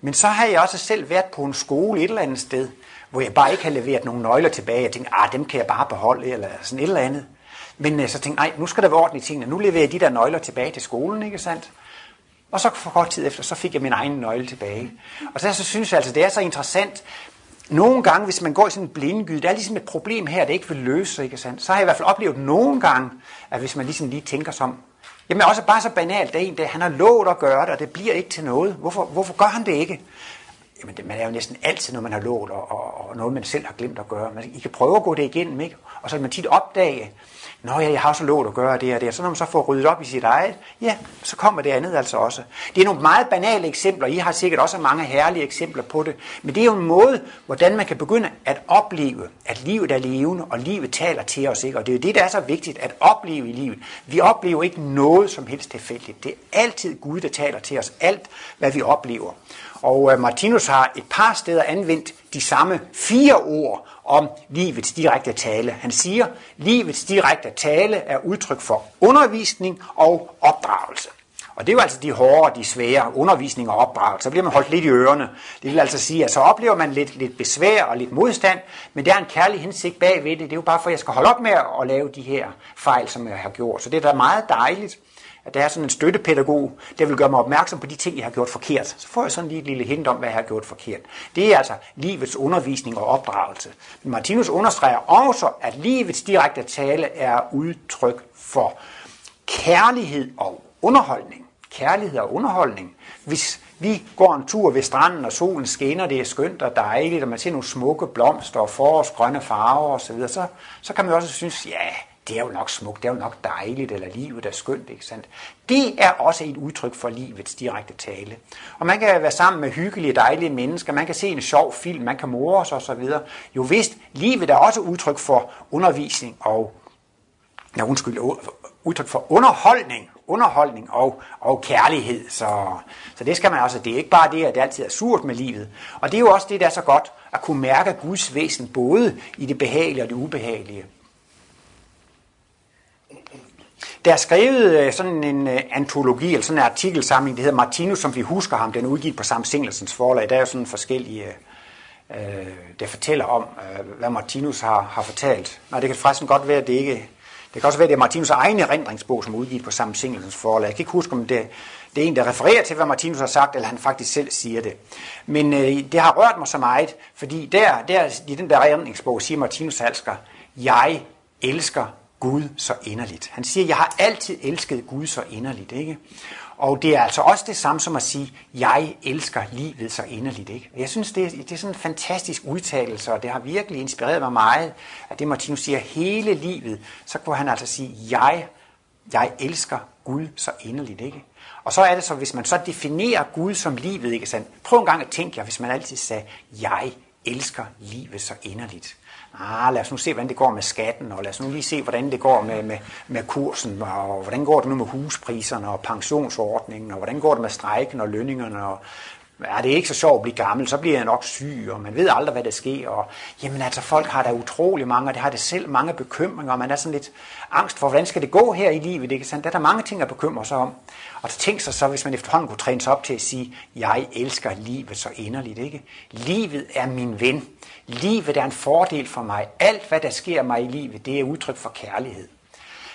Men så havde jeg også selv været på en skole et eller andet sted, hvor jeg bare ikke havde leveret nogen nøgler tilbage. Jeg tænkte, ah, dem kan jeg bare beholde, eller sådan et eller andet. Men øh, så tænkte jeg, nej, nu skal der være orden i tingene. Nu leverer jeg de der nøgler tilbage til skolen, ikke sandt? Og så for kort tid efter, så fik jeg min egen nøgle tilbage. Og så, så synes jeg altså, det er så interessant. Nogle gange, hvis man går i sådan en blindgyde, der er ligesom et problem her, det ikke vil løse, ikke sandt? Så har jeg i hvert fald oplevet nogle gange, at hvis man ligesom lige tænker som, jamen også bare så banalt, det er en dag, han har lovet at gøre det, og det bliver ikke til noget. Hvorfor, hvorfor gør han det ikke? Jamen, det, man er jo næsten altid noget, man har lovet, og, og, og noget, man selv har glemt at gøre. Man, I kan prøve at gå det igennem, ikke? Og så kan man tit opdage, Nå ja, jeg har så lovet at gøre det og det. Og så når man så får ryddet op i sit eget, ja, så kommer det andet altså også. Det er nogle meget banale eksempler. I har sikkert også mange herlige eksempler på det. Men det er jo en måde, hvordan man kan begynde at opleve, at livet er levende, og livet taler til os. Ikke? Og det er jo det, der er så vigtigt at opleve i livet. Vi oplever ikke noget som helst tilfældigt. Det er altid Gud, der taler til os. Alt, hvad vi oplever. Og øh, Martinus har et par steder anvendt de samme fire ord om livets direkte tale. Han siger, livets direkte tale er udtryk for undervisning og opdragelse. Og det er jo altså de hårde, de svære undervisning og opdragelse. Så bliver man holdt lidt i ørerne. Det vil altså sige, at så oplever man lidt, lidt besvær og lidt modstand, men der er en kærlig hensigt bagved det. Det er jo bare for, at jeg skal holde op med at lave de her fejl, som jeg har gjort. Så det er da meget dejligt at der er sådan en støttepædagog, der vil gøre mig opmærksom på de ting, jeg har gjort forkert. Så får jeg sådan lige et lille hint om, hvad jeg har gjort forkert. Det er altså livets undervisning og opdragelse. Men Martinus understreger også, at livets direkte tale er udtryk for kærlighed og underholdning. Kærlighed og underholdning. Hvis vi går en tur ved stranden, og solen skinner, det er skønt og dejligt, og man ser nogle smukke blomster og forårsgrønne farver osv., så, så kan man også synes, ja, det er jo nok smukt, det er jo nok dejligt, eller livet er skønt, ikke sandt? Det er også et udtryk for livets direkte tale. Og man kan være sammen med hyggelige, dejlige mennesker, man kan se en sjov film, man kan more sig osv. Jo vist, livet er også udtryk for undervisning og, ja, undskyld, udtryk for underholdning, underholdning og, og kærlighed. Så, så det skal man også, det er ikke bare det, at det altid er surt med livet. Og det er jo også det, der er så godt, at kunne mærke Guds væsen, både i det behagelige og det ubehagelige. Der er skrevet øh, sådan en øh, antologi, eller sådan en artikelsamling, det hedder Martinus, som vi husker ham. Den er udgivet på Sam Singelsens forlag. Der er jo sådan forskellige, øh, øh der fortæller om, øh, hvad Martinus har, har fortalt. Nej, det kan faktisk godt være, at det ikke... Det kan også være, at det er Martinus' egen erindringsbog, som er udgivet på Sam Singelsens forlag. Jeg kan ikke huske, om det, det er en, der refererer til, hvad Martinus har sagt, eller han faktisk selv siger det. Men øh, det har rørt mig så meget, fordi der, der i den der erindringsbog siger Martinus Halsker, jeg elsker Gud så inderligt. Han siger, jeg har altid elsket Gud så inderligt. Ikke? Og det er altså også det samme som at sige, jeg elsker livet så inderligt. Ikke? Jeg synes, det er, det er sådan en fantastisk udtalelse, og det har virkelig inspireret mig meget, at det Martinus siger, hele livet, så kunne han altså sige, jeg Jeg elsker Gud så inderligt, ikke? Og så er det så, hvis man så definerer Gud som livet, ikke sandt? Prøv en gang at tænke jer, hvis man altid sagde, jeg elsker livet så inderligt. Ah, lad os nu se, hvordan det går med skatten, og lad os nu lige se, hvordan det går med, med, med kursen, og hvordan går det nu med huspriserne og pensionsordningen, og hvordan går det med strejken og lønningerne, og er det ikke så sjovt at blive gammel, så bliver jeg nok syg, og man ved aldrig, hvad der sker. Og, jamen altså, folk har da utrolig mange, og det har det selv mange bekymringer, og man er sådan lidt angst for, hvordan skal det gå her i livet, ikke sandt? Der er der mange ting at bekymre sig om. Og så tænk sig så, hvis man efterhånden kunne træne sig op til at sige, jeg elsker livet så inderligt, ikke? Livet er min ven. Livet er en fordel for mig. Alt, hvad der sker mig i livet, det er udtryk for kærlighed.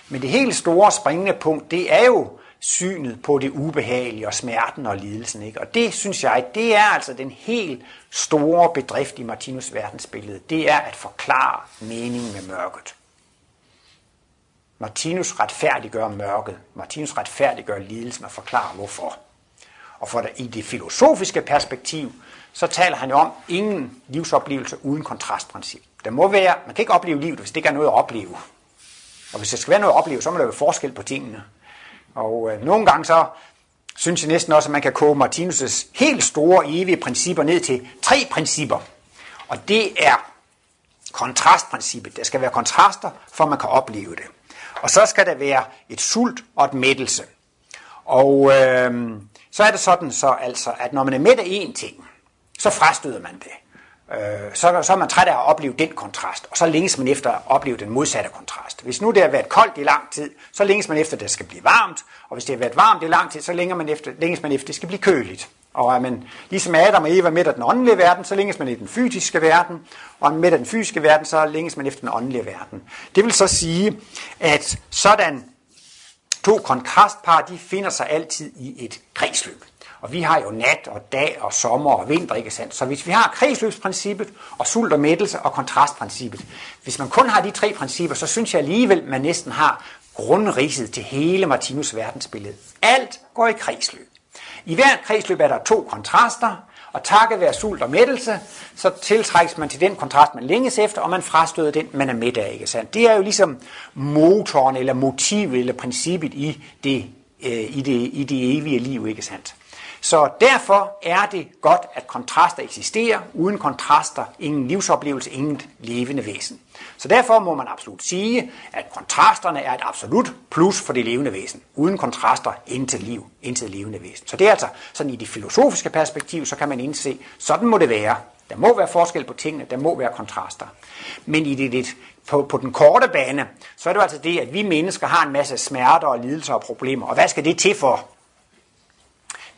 Men det helt store springende punkt, det er jo synet på det ubehagelige og smerten og lidelsen. Ikke? Og det synes jeg, det er altså den helt store bedrift i Martinus verdensbillede. Det er at forklare meningen med mørket. Martinus retfærdiggør mørket. Martinus retfærdiggør lidelsen og forklarer hvorfor. Og for det, i det filosofiske perspektiv, så taler han jo om ingen livsoplevelse uden kontrastprincip. Der må være, man kan ikke opleve livet, hvis det ikke er noget at opleve. Og hvis der skal være noget at opleve, så må der være forskel på tingene. Og øh, nogle gange så synes jeg næsten også, at man kan koge Martinus' helt store evige principper ned til tre principper. Og det er kontrastprincippet. Der skal være kontraster, for man kan opleve det. Og så skal der være et sult og et mættelse. Og øh, så er det sådan så altså, at når man er mæt af én ting, så frastøder man det. Øh, så, så er man træt af at opleve den kontrast, og så længes man efter at opleve den modsatte kontrast. Hvis nu det har været koldt i lang tid, så længes man efter, at det skal blive varmt, og hvis det har været varmt i lang tid, så længes man efter, længes man efter at det skal blive køligt. Og er man ligesom Adam og Eva midt af den åndelige verden, så længes man i den fysiske verden, og midt af den fysiske verden, så længes man efter den åndelige verden. Det vil så sige, at sådan to kontrastpar, de finder sig altid i et kredsløb. Og vi har jo nat og dag og sommer og vinter, ikke sandt? Så hvis vi har kredsløbsprincippet og sult og mættelse og kontrastprincippet, hvis man kun har de tre principper, så synes jeg alligevel, man næsten har grundriset til hele Martinus verdensbillede. Alt går i kredsløb. I hvert kredsløb er der to kontraster, og takket være sult og mættelse, så tiltrækkes man til den kontrast, man længes efter, og man frastøder den, man er midt af. Ikke sandt? Det er jo ligesom motoren, eller motivet, eller princippet i det, øh, i det, i det evige liv. Ikke sandt? Så derfor er det godt, at kontraster eksisterer. Uden kontraster, ingen livsoplevelse, ingen levende væsen. Så derfor må man absolut sige, at kontrasterne er et absolut plus for det levende væsen. Uden kontraster, intet liv, intet levende væsen. Så det er altså sådan i det filosofiske perspektiv, så kan man indse, sådan må det være. Der må være forskel på tingene, der må være kontraster. Men i det, lidt på, på den korte bane, så er det altså det, at vi mennesker har en masse smerter og lidelser og problemer. Og hvad skal det til for?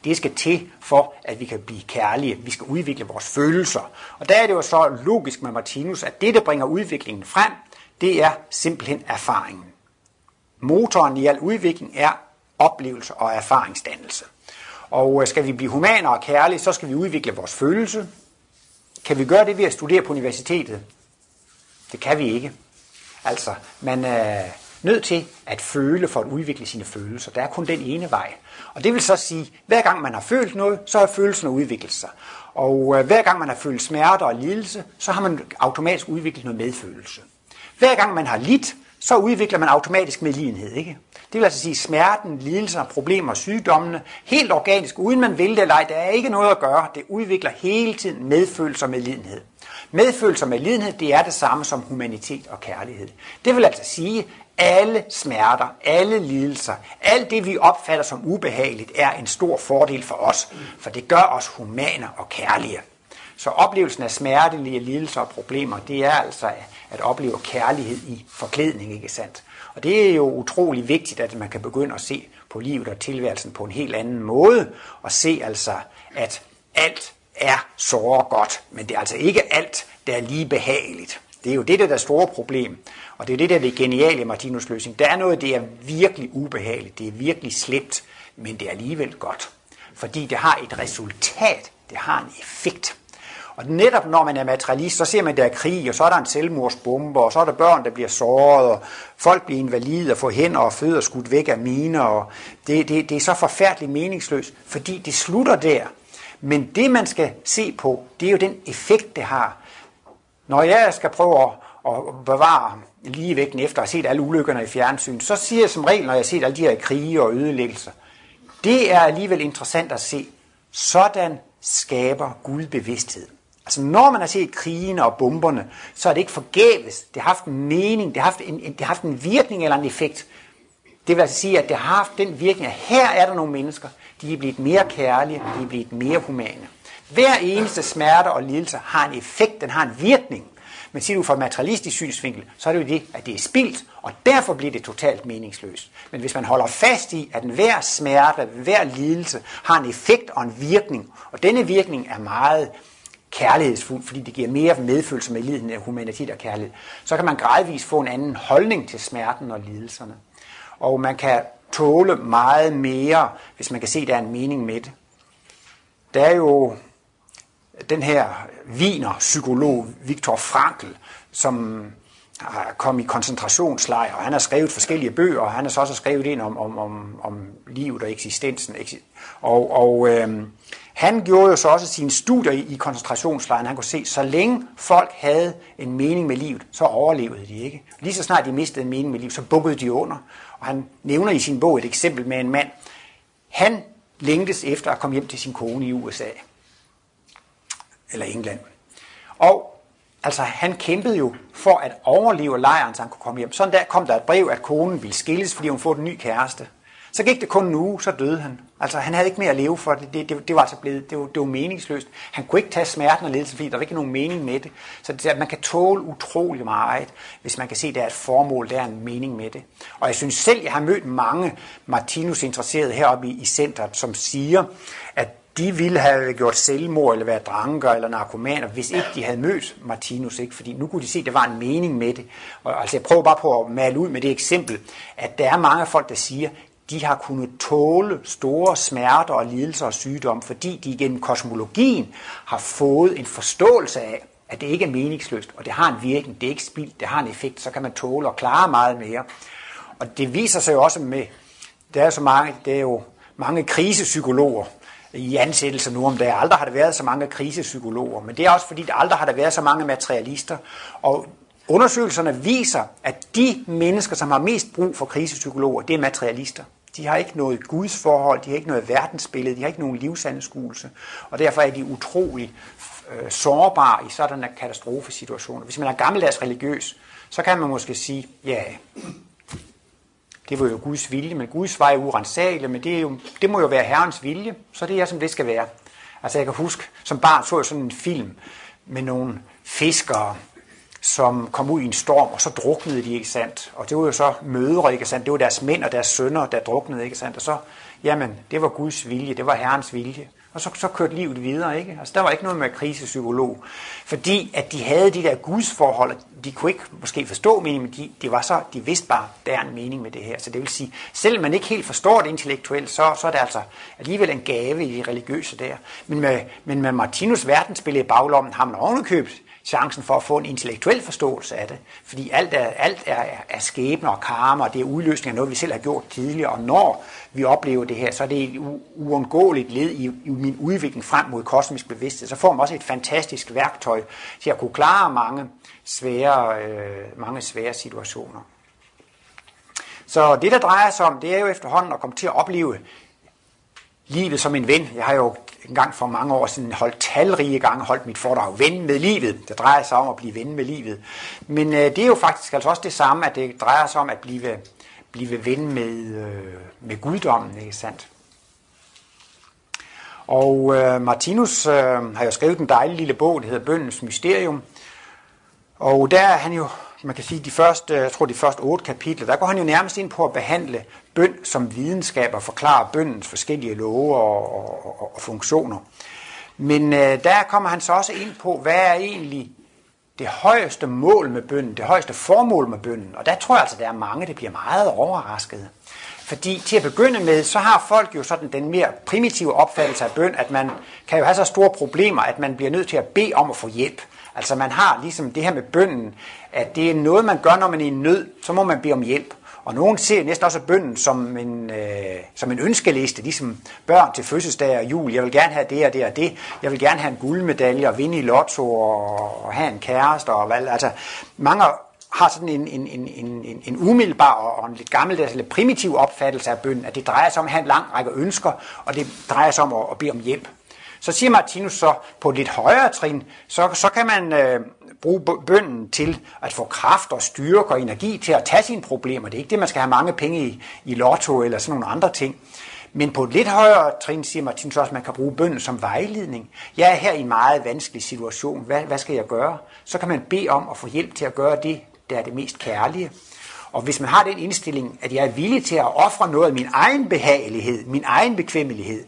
Det skal til for, at vi kan blive kærlige. Vi skal udvikle vores følelser. Og der er det jo så logisk med Martinus, at det, der bringer udviklingen frem, det er simpelthen erfaringen. Motoren i al udvikling er oplevelse og erfaringsdannelse. Og øh, skal vi blive humanere og kærlige, så skal vi udvikle vores følelse. Kan vi gøre det ved at studere på universitetet? Det kan vi ikke. Altså, man er nødt til at føle for at udvikle sine følelser. Der er kun den ene vej. Og det vil så sige, at hver gang man har følt noget, så har følelsen udviklet sig. Og øh, hver gang man har følt smerte og lidelse, så har man automatisk udviklet noget medfølelse. Hver gang man har lidt, så udvikler man automatisk medlidenhed. Ikke? Det vil altså sige, smerten, lidelser, problemer, sygdommene, helt organisk, uden man vil det eller ej, der er ikke noget at gøre. Det udvikler hele tiden medfølelse og medlidenhed. Medfølelse og medlidenhed, det er det samme som humanitet og kærlighed. Det vil altså sige, alle smerter, alle lidelser, alt det vi opfatter som ubehageligt, er en stor fordel for os, for det gør os humane og kærlige. Så oplevelsen af smertelige lidelser og problemer, det er altså at opleve kærlighed i forklædning, ikke sandt? Og det er jo utrolig vigtigt, at man kan begynde at se på livet og tilværelsen på en helt anden måde, og se altså, at alt er så godt, men det er altså ikke alt, der er lige behageligt. Det er jo det, der er det store problem. Og det er det, der er det geniale i Martinus løsning. Der er noget, det er virkelig ubehageligt, det er virkelig slemt, men det er alligevel godt. Fordi det har et resultat, det har en effekt. Og netop når man er materialist, så ser man, at der er krig, og så er der en selvmordsbombe, og så er der børn, der bliver såret, og folk bliver invalide og får hænder og fødder skudt væk af miner. Og det, det, det er så forfærdeligt meningsløst, fordi det slutter der. Men det, man skal se på, det er jo den effekt, det har. Når jeg skal prøve at at bevare ligevægten efter at have set alle ulykkerne i fjernsyn, så siger jeg som regel, når jeg har set alle de her krige og ødelæggelser, det er alligevel interessant at se. Sådan skaber Gud bevidsthed. Altså når man har set krigene og bomberne, så er det ikke forgæves. Det har haft en mening, det har haft en, det har haft en virkning eller en effekt. Det vil altså sige, at det har haft den virkning, at her er der nogle mennesker, de er blevet mere kærlige, de er blevet mere humane. Hver eneste smerte og lidelse har en effekt, den har en virkning. Men siger du fra materialistisk synsvinkel, så er det jo det, at det er spildt, og derfor bliver det totalt meningsløst. Men hvis man holder fast i, at hver smerte, hver lidelse har en effekt og en virkning, og denne virkning er meget kærlighedsfuld, fordi det giver mere medfølelse med lidelsen end humanitet og kærlighed, så kan man gradvist få en anden holdning til smerten og lidelserne. Og man kan tåle meget mere, hvis man kan se, at der er en mening med det. Der er jo den her viner psykolog Viktor Frankl, som kom i koncentrationslejr, og han har skrevet forskellige bøger, og han har så også skrevet ind om, om, om, om livet og eksistensen. Og, og øhm, han gjorde jo så også sine studier i, i koncentrationslejren. Han kunne se, så længe folk havde en mening med livet, så overlevede de ikke. Lige så snart de mistede en mening med livet, så bukkede de under. Og han nævner i sin bog et eksempel med en mand. Han længtes efter at komme hjem til sin kone i USA. Eller England. Og altså, han kæmpede jo for at overleve lejren, så han kunne komme hjem. Sådan der kom der et brev, at konen ville skilles, fordi hun får en ny kæreste. Så gik det kun en uge, så døde han. Altså, han havde ikke mere at leve for. Det, det, det, det var altså blevet, det var, det var meningsløst. Han kunne ikke tage smerten og ledelsen, fordi der var ikke nogen mening med det. Så det, man kan tåle utrolig meget, hvis man kan se, at der er et formål, der er en mening med det. Og jeg synes selv, jeg har mødt mange Martinus-interesserede heroppe i, i centret, som siger, at de ville have gjort selvmord, eller været dranker, eller narkomaner, hvis ikke de havde mødt Martinus. Ikke? Fordi nu kunne de se, at der var en mening med det. Og altså, jeg prøver bare på at male ud med det eksempel, at der er mange folk, der siger, de har kunnet tåle store smerter og lidelser og sygdom, fordi de gennem kosmologien har fået en forståelse af, at det ikke er meningsløst, og det har en virkning, det er ikke spild, det har en effekt, så kan man tåle og klare meget mere. Og det viser sig jo også med, der er så mange, det er jo mange krisepsykologer i ansættelser nu om dagen. Aldrig har der været så mange krisepsykologer, men det er også fordi, der aldrig har der været så mange materialister. Og undersøgelserne viser, at de mennesker, som har mest brug for krisepsykologer, det er materialister. De har ikke noget gudsforhold, de har ikke noget verdensbillede, de har ikke nogen livsanskuelse, og derfor er de utrolig øh, sårbare i sådanne katastrofesituationer. Hvis man er gammeldags religiøs, så kan man måske sige, ja, det var jo Guds vilje, men Guds vej er urensagelig, men det, er jo, det må jo være Herrens vilje, så det er som det skal være. Altså jeg kan huske, som barn så jeg sådan en film med nogle fiskere, som kom ud i en storm, og så druknede de, ikke sandt? Og det var jo så mødre, ikke sandt? Det var deres mænd og deres sønner, der druknede, ikke sandt? Og så, jamen, det var Guds vilje, det var Herrens vilje. Og så, så kørte livet videre, ikke? Altså, der var ikke noget med krisepsykolog. Fordi at de havde de der gudsforhold, de kunne ikke måske forstå meningen, men de, de, var så, de vidste bare, der er en mening med det her. Så det vil sige, selvom man ikke helt forstår det intellektuelt, så, så er det altså alligevel en gave i de religiøse der. Men med, men med Martinus verdensbillede i baglommen har man ovenikøbet chancen for at få en intellektuel forståelse af det. Fordi alt er, alt er, er skæbne og karma, og det er udløsning af noget, vi selv har gjort tidligere. Og når vi oplever det her, så er det et uundgåeligt led i, i min udvikling frem mod kosmisk bevidsthed. Så får man også et fantastisk værktøj til at kunne klare mange svære, øh, mange svære situationer. Så det, der drejer sig om, det er jo efterhånden at komme til at opleve livet som en ven. Jeg har jo en gang for mange år siden holdt talrige gange holdt mit foredrag Ven med livet. Det drejer sig om at blive ven med livet. Men øh, det er jo faktisk altså også det samme, at det drejer sig om at blive, blive ven med, øh, med guddommen, ikke sandt? Og øh, Martinus øh, har jo skrevet en dejlig lille bog, der hedder Bøndens Mysterium. Og der er han jo man kan sige, de første, jeg tror de første otte kapitler, der går han jo nærmest ind på at behandle bøn som videnskab og forklare bøndens forskellige love og, og, og, og funktioner. Men øh, der kommer han så også ind på, hvad er egentlig det højeste mål med bønden, det højeste formål med bønden. Og der tror jeg altså, der er mange, der bliver meget overrasket. Fordi til at begynde med, så har folk jo sådan den mere primitive opfattelse af bøn, at man kan jo have så store problemer, at man bliver nødt til at bede om at få hjælp. Altså man har ligesom det her med bønden, at det er noget, man gør, når man er i nød, så må man bede om hjælp. Og nogen ser næsten også bønden som en, øh, som en ønskeliste, ligesom børn til fødselsdag og jul. Jeg vil gerne have det og det og det. Jeg vil gerne have en guldmedalje og vinde i lotto og, og have en kæreste. Og hvad. Altså, mange har sådan en, en, en, en, en umiddelbar og en lidt gammeldags eller primitiv opfattelse af bønden, at det drejer sig om at have en lang række ønsker, og det drejer sig om at, at bede om hjælp. Så siger Martinus så, på et lidt højere trin, så, så kan man øh, bruge bønden til at få kraft og styrke og energi til at tage sine problemer. Det er ikke det, man skal have mange penge i, i lotto eller sådan nogle andre ting. Men på et lidt højere trin siger Martinus også, at man kan bruge bønden som vejledning. Jeg er her i en meget vanskelig situation. Hvad, hvad skal jeg gøre? Så kan man bede om at få hjælp til at gøre det, der er det mest kærlige. Og hvis man har den indstilling, at jeg er villig til at ofre noget af min egen behagelighed, min egen bekvemmelighed,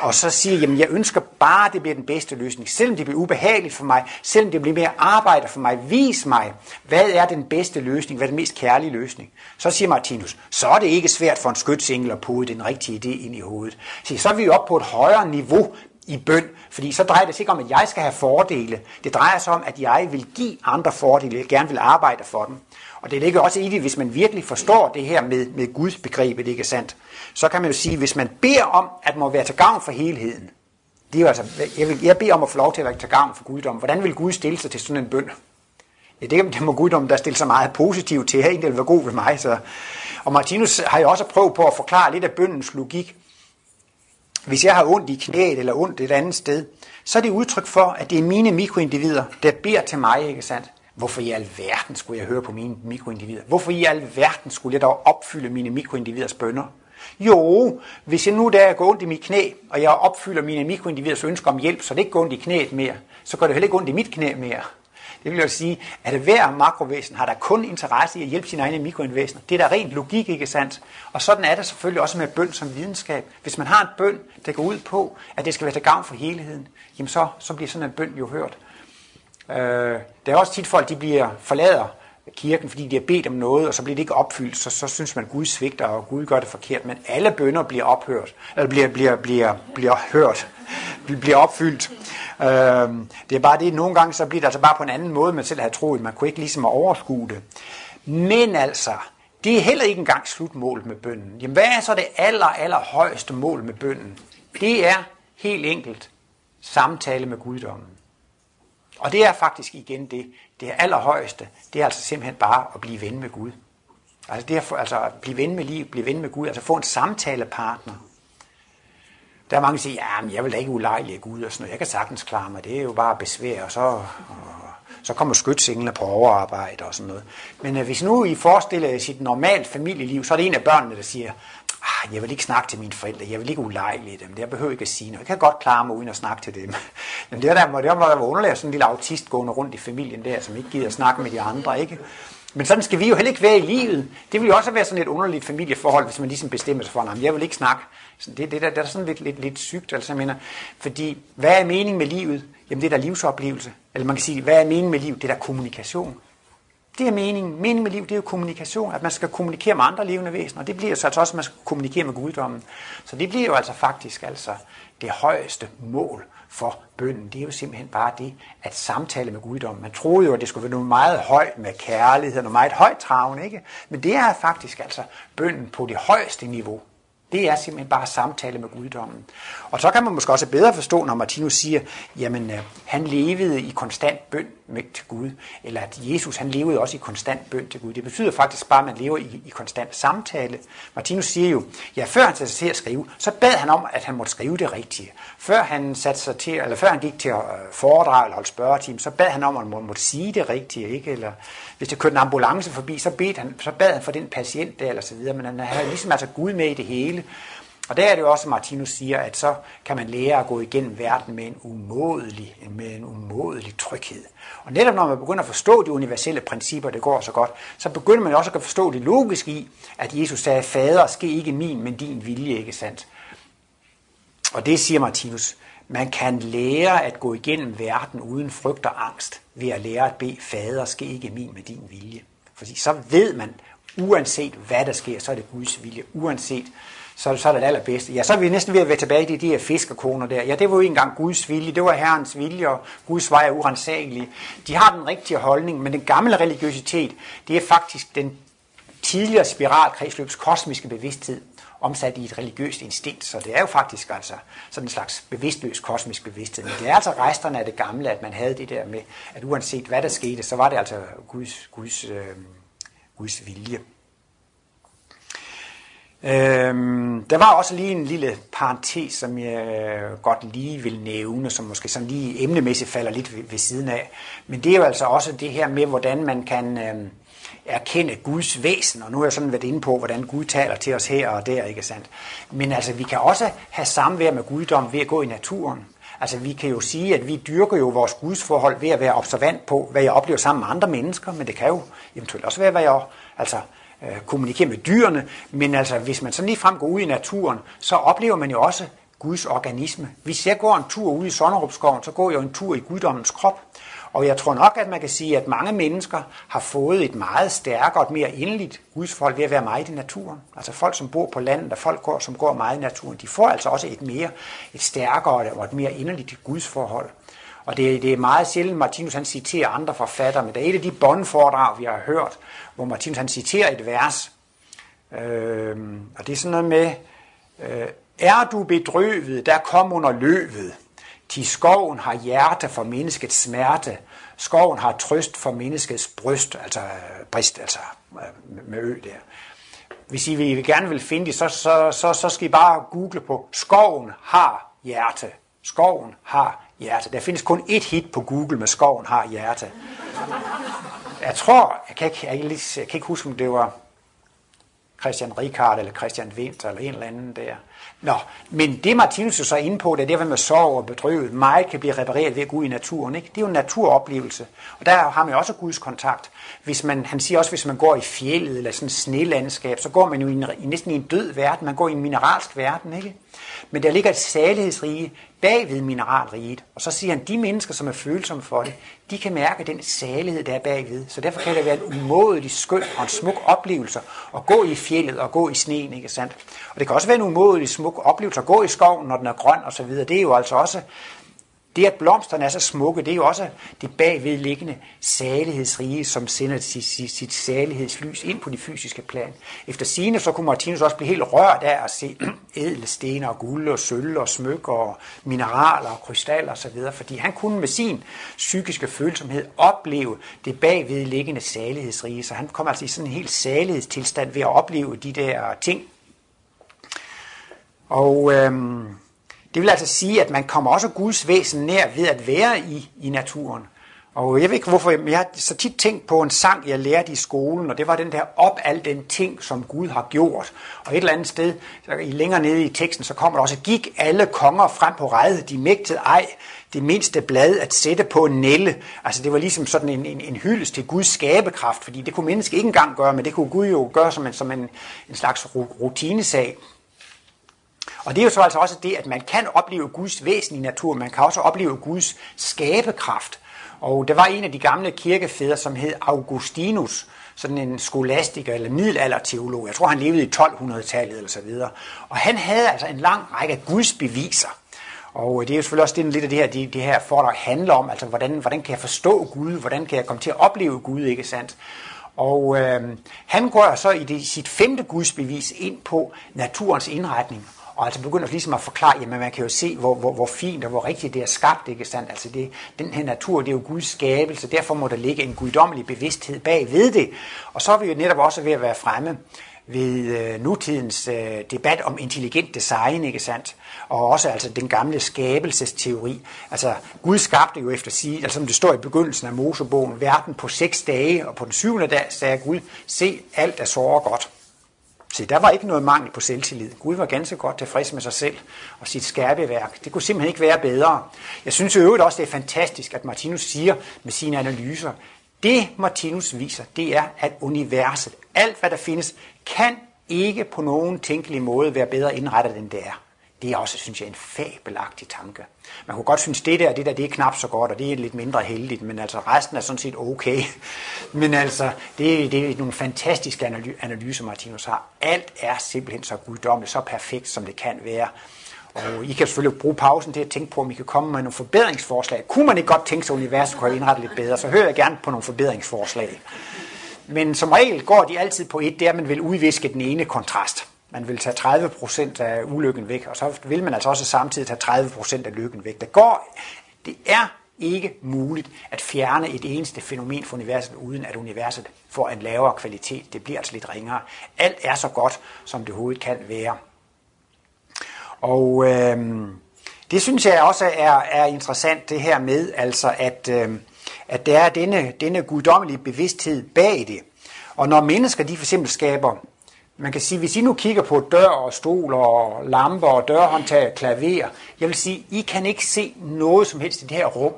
og så siger, jamen jeg ønsker bare, at det bliver den bedste løsning, selvom det bliver ubehageligt for mig, selvom det bliver mere arbejde for mig, vis mig, hvad er den bedste løsning, hvad er den mest kærlige løsning. Så siger Martinus, så er det ikke svært for en skytsengel at pude den rigtige idé ind i hovedet. Så er vi oppe på et højere niveau i bøn, fordi så drejer det sig ikke om, at jeg skal have fordele. Det drejer sig om, at jeg vil give andre fordele, jeg gerne vil arbejde for dem. Og det ligger også i det, hvis man virkelig forstår det her med, med Guds begrebet, ikke sandt? Så kan man jo sige, hvis man beder om, at må være til gavn for helheden, det er jo altså, jeg, vil, jeg beder om at få lov til at være til gavn for Guddom. Hvordan vil Gud stille sig til sådan en bøn? Ja, det, det må guddommen, der stille sig meget positivt til. Her vil være god ved mig. Så. Og Martinus har jo også prøvet på at forklare lidt af bøndens logik. Hvis jeg har ondt i knæet eller ondt et andet sted, så er det udtryk for, at det er mine mikroindivider, der beder til mig, ikke sandt? Hvorfor i alverden skulle jeg høre på mine mikroindivider? Hvorfor i alverden skulle jeg dog opfylde mine mikroindividers bønder? Jo, hvis jeg nu der går ondt i mit knæ, og jeg opfylder mine mikroindividers ønsker om hjælp, så det ikke går ondt i knæet mere, så går det heller ikke ondt i mit knæ mere. Det vil jo sige, at hver makrovæsen har der kun interesse i at hjælpe sine egne mikroinvæsener. Det er da rent logik, ikke sandt? Og sådan er det selvfølgelig også med bøn som videnskab. Hvis man har en bøn, der går ud på, at det skal være til gavn for helheden, jamen så, så bliver sådan en bøn jo hørt. Øh, der er også tit folk, de bliver forlader kirken, fordi de har bedt om noget, og så bliver det ikke opfyldt, så, så synes man, at Gud svigter, og Gud gør det forkert. Men alle bønder bliver ophørt, eller bliver, bliver, bliver, bliver hørt, bliver opfyldt. Øh, det er bare det, nogle gange så bliver det altså bare på en anden måde, man selv havde troet. Man kunne ikke ligesom overskue det. Men altså, det er heller ikke engang slutmålet med bønden. Jamen, hvad er så det aller, aller højeste mål med bønden? Det er helt enkelt samtale med guddommen. Og det er faktisk igen det, det allerhøjeste, det er altså simpelthen bare at blive ven med Gud. Altså det er altså at blive ven med liv, blive ven med Gud, altså få en samtalepartner. Der er mange, der siger, ja, men jeg vil da ikke ulejlige Gud og sådan noget. Jeg kan sagtens klare mig, det er jo bare besvær, og så, og, så kommer skytsenglene på overarbejde og sådan noget. Men øh, hvis nu I forestiller sit normalt familieliv, så er det en af børnene, der siger, ah, jeg vil ikke snakke til mine forældre, jeg vil ikke ulejlige dem, jeg behøver ikke at sige noget, jeg kan godt klare mig uden at snakke til dem. Men det var der, må der var underligt, sådan en lille autist gående rundt i familien der, som ikke gider at snakke med de andre, ikke? Men sådan skal vi jo heller ikke være i livet. Det vil jo også være sådan et underligt familieforhold, hvis man ligesom bestemmer sig for, at jeg vil ikke snakke. Så det, det, der, det er sådan lidt, lidt, lidt sygt, altså jeg mener. Fordi, hvad er meningen med livet? Jamen det er der livsoplevelse. Eller man kan sige, hvad er meningen med livet? Det er der kommunikation. Det er meningen. Meningen med liv, det er jo kommunikation, at man skal kommunikere med andre levende væsener. Det bliver så altså også, at man skal kommunikere med guddommen. Så det bliver jo altså faktisk altså det højeste mål for bønden. Det er jo simpelthen bare det, at samtale med guddommen. Man troede jo, at det skulle være noget meget højt med kærlighed, noget meget højt travn, ikke? Men det er faktisk altså bønden på det højeste niveau. Det er simpelthen bare samtale med guddommen. Og så kan man måske også bedre forstå, når Martinus siger, jamen øh, han levede i konstant bøn med til Gud, eller at Jesus han levede også i konstant bøn til Gud. Det betyder faktisk bare, at man lever i, i konstant samtale. Martinus siger jo, ja, før han satte sig til at skrive, så bad han om, at han måtte skrive det rigtige. Før han satte sig til, eller før han gik til øh, at foredrage eller holde spørgetime, så bad han om, at han måtte sige det rigtige, ikke? Eller hvis der kørte en ambulance forbi, så, bad han, så bad han for den patient der, eller så videre. Men han havde ligesom altså Gud med i det hele. Og der er det jo også, at Martinus siger, at så kan man lære at gå igennem verden med en umådelig, med en umådelig tryghed. Og netop når man begynder at forstå de universelle principper, det går så godt, så begynder man også at forstå det logiske i, at Jesus sagde, fader, ske ikke min, men din vilje, ikke sandt? Og det siger Martinus, man kan lære at gå igennem verden uden frygt og angst ved at lære at bede, fader, ske ikke min med din vilje. Fordi så ved man, uanset hvad der sker, så er det Guds vilje. Uanset så, så er det det allerbedste. Ja, så er vi næsten ved at være tilbage i de her fiskerkoner der. Ja, det var jo engang Guds vilje, det var Herrens vilje, og Guds vej er urensagelig. De har den rigtige holdning, men den gamle religiøsitet, det er faktisk den tidligere spiralkredsløbs kosmiske bevidsthed omsat i et religiøst instinkt. Så det er jo faktisk altså sådan en slags bevidstløs kosmisk bevidsthed. Men det er altså resterne af det gamle, at man havde det der med, at uanset hvad der skete, så var det altså Guds, Guds, øh, Guds vilje. Øhm, der var også lige en lille parentes, som jeg øh, godt lige vil nævne, som måske sådan lige emnemæssigt falder lidt ved, ved siden af. Men det er jo altså også det her med, hvordan man kan øhm, erkende Guds væsen, og nu har jeg sådan været inde på, hvordan Gud taler til os her og der, ikke sandt? Men altså, vi kan også have samvær med guddom ved at gå i naturen. Altså, vi kan jo sige, at vi dyrker jo vores gudsforhold ved at være observant på, hvad jeg oplever sammen med andre mennesker, men det kan jo eventuelt også være, hvad jeg altså, øh, kommunikere med dyrene. Men altså, hvis man sådan lige frem går ud i naturen, så oplever man jo også Guds organisme. Hvis jeg går en tur ude i Sonderupskoven, så går jeg en tur i guddommens krop. Og jeg tror nok, at man kan sige, at mange mennesker har fået et meget stærkere og mere indeligt gudsforhold ved at være meget i naturen. Altså folk, som bor på landet, og folk, går, som går meget i naturen, de får altså også et mere, et stærkere og et mere inderligt gudsforhold. Og det, det er meget sjældent, Martinus han citerer andre forfattere, men det er et af de bondforedrag, vi har hørt, hvor Martinus han citerer et vers. Øh, og det er sådan noget med, øh, er du bedrøvet, der kom under løvet. Til skoven har hjerte for menneskets smerte. Skoven har trøst for menneskets bryst, altså øh, brist, altså øh, med ø der. Hvis I vil, gerne vil finde det, så, så, så, så skal I bare google på, skoven har hjerte. Skoven har hjerte. Der findes kun et hit på Google med skoven har hjerte. Jeg tror, jeg kan ikke, jeg kan ikke, jeg kan ikke huske, om det var Christian Rikard eller Christian Winter eller en eller anden der. Nå, men det Martinus er så inde på, det er det med sorg og bedrøvet. Meget kan blive repareret ved at gå i naturen. Ikke? Det er jo en naturoplevelse. Og der har man jo også Guds kontakt. Hvis man, han siger også, hvis man går i fjellet eller sådan et snelandskab, så går man jo i, en, i næsten i en død verden. Man går i en mineralsk verden. Ikke? Men der ligger et salighedsrige bag ved mineralriget. Og så siger han, at de mennesker, som er følsomme for det, de kan mærke den salighed, der er bagved. Så derfor kan det være en umådelig skøn og en smuk oplevelse at gå i fjellet og gå i sneen, ikke sandt? Og det kan også være en umådelig smuk oplevelse at gå i skoven, når den er grøn og så videre. Det er jo altså også det, at blomsterne er så smukke, det er jo også det bagvedliggende salighedsrige, som sender sit, sit, sit salighedslys ind på de fysiske plan. Efter sine så kunne Martinus også blive helt rørt af at se ædle stener og guld og sølv og smykker og mineraler og krystaller osv., fordi han kunne med sin psykiske følsomhed opleve det bagvedliggende salighedsrige, så han kom altså i sådan en helt salighedstilstand ved at opleve de der ting. Og øhm, det vil altså sige, at man kommer også Guds væsen nær ved at være i, i naturen. Og jeg ved ikke hvorfor, men jeg har så tit tænkt på en sang, jeg lærte i skolen, og det var den der op al den ting, som Gud har gjort. Og et eller andet sted, i længere nede i teksten, så kommer der også, gik alle konger frem på rejde, de mægtede ej, det mindste blad at sætte på en nælle. Altså det var ligesom sådan en, en, en hyldest til Guds skabekraft, fordi det kunne mennesket ikke engang gøre, men det kunne Gud jo gøre som en, som en, en slags rutinesag. Og det er jo så altså også det, at man kan opleve Guds væsen i naturen, man kan også opleve Guds skabekraft. Og der var en af de gamle kirkefædre, som hed Augustinus, sådan en skolastiker eller middelalderteolog. Jeg tror, han levede i 1200-tallet eller så videre. Og han havde altså en lang række Guds beviser. Og det er jo selvfølgelig også det, lidt af det her, det, det her foredrag handler om, altså hvordan, hvordan kan jeg forstå Gud, hvordan kan jeg komme til at opleve Gud, ikke sandt? Og øh, han går så i det, sit femte gudsbevis ind på naturens indretning og altså begynder ligesom at forklare, jamen man kan jo se, hvor, hvor, hvor fint og hvor rigtigt det er skabt, ikke sandt? Altså det, den her natur, det er jo Guds skabelse, derfor må der ligge en guddommelig bevidsthed bag ved det. Og så er vi jo netop også ved at være fremme ved øh, nutidens øh, debat om intelligent design, ikke sandt? Og også altså den gamle skabelsesteori. Altså Gud skabte jo efter sige, altså som det står i begyndelsen af Mosebogen, verden på seks dage, og på den syvende dag sagde Gud, se alt er så godt. Se, der var ikke noget mangel på selvtillid. Gud var ganske godt tilfreds med sig selv og sit skærpeværk. Det kunne simpelthen ikke være bedre. Jeg synes i øvrigt også, det er fantastisk, at Martinus siger med sine analyser, det Martinus viser, det er, at universet, alt hvad der findes, kan ikke på nogen tænkelig måde være bedre indrettet, end det er. Det er også, synes jeg, en fabelagtig tanke. Man kunne godt synes, det der, det der, det er knap så godt, og det er lidt mindre heldigt, men altså resten er sådan set okay. Men altså, det, det er nogle fantastiske analyser, Martinus har. Alt er simpelthen så guddommeligt, så perfekt, som det kan være. Og I kan selvfølgelig bruge pausen til at tænke på, om I kan komme med nogle forbedringsforslag. Kunne man ikke godt tænke sig, at universet kunne have indrettet lidt bedre, så hører jeg gerne på nogle forbedringsforslag. men som regel går de altid på et, det er, at man vil udviske den ene kontrast. Man vil tage 30% af ulykken væk, og så vil man altså også samtidig tage 30% af lykken væk. Det går, det er ikke muligt at fjerne et eneste fænomen fra universet, uden at universet får en lavere kvalitet. Det bliver altså lidt ringere. Alt er så godt, som det overhovedet kan være. Og øh, det synes jeg også er, er interessant, det her med, altså at, øh, at der er denne, denne guddommelige bevidsthed bag det. Og når mennesker de for eksempel skaber, man kan sige, hvis I nu kigger på dør og stol og lamper og dørhåndtag og klaver, jeg vil sige, I kan ikke se noget som helst i det her rum,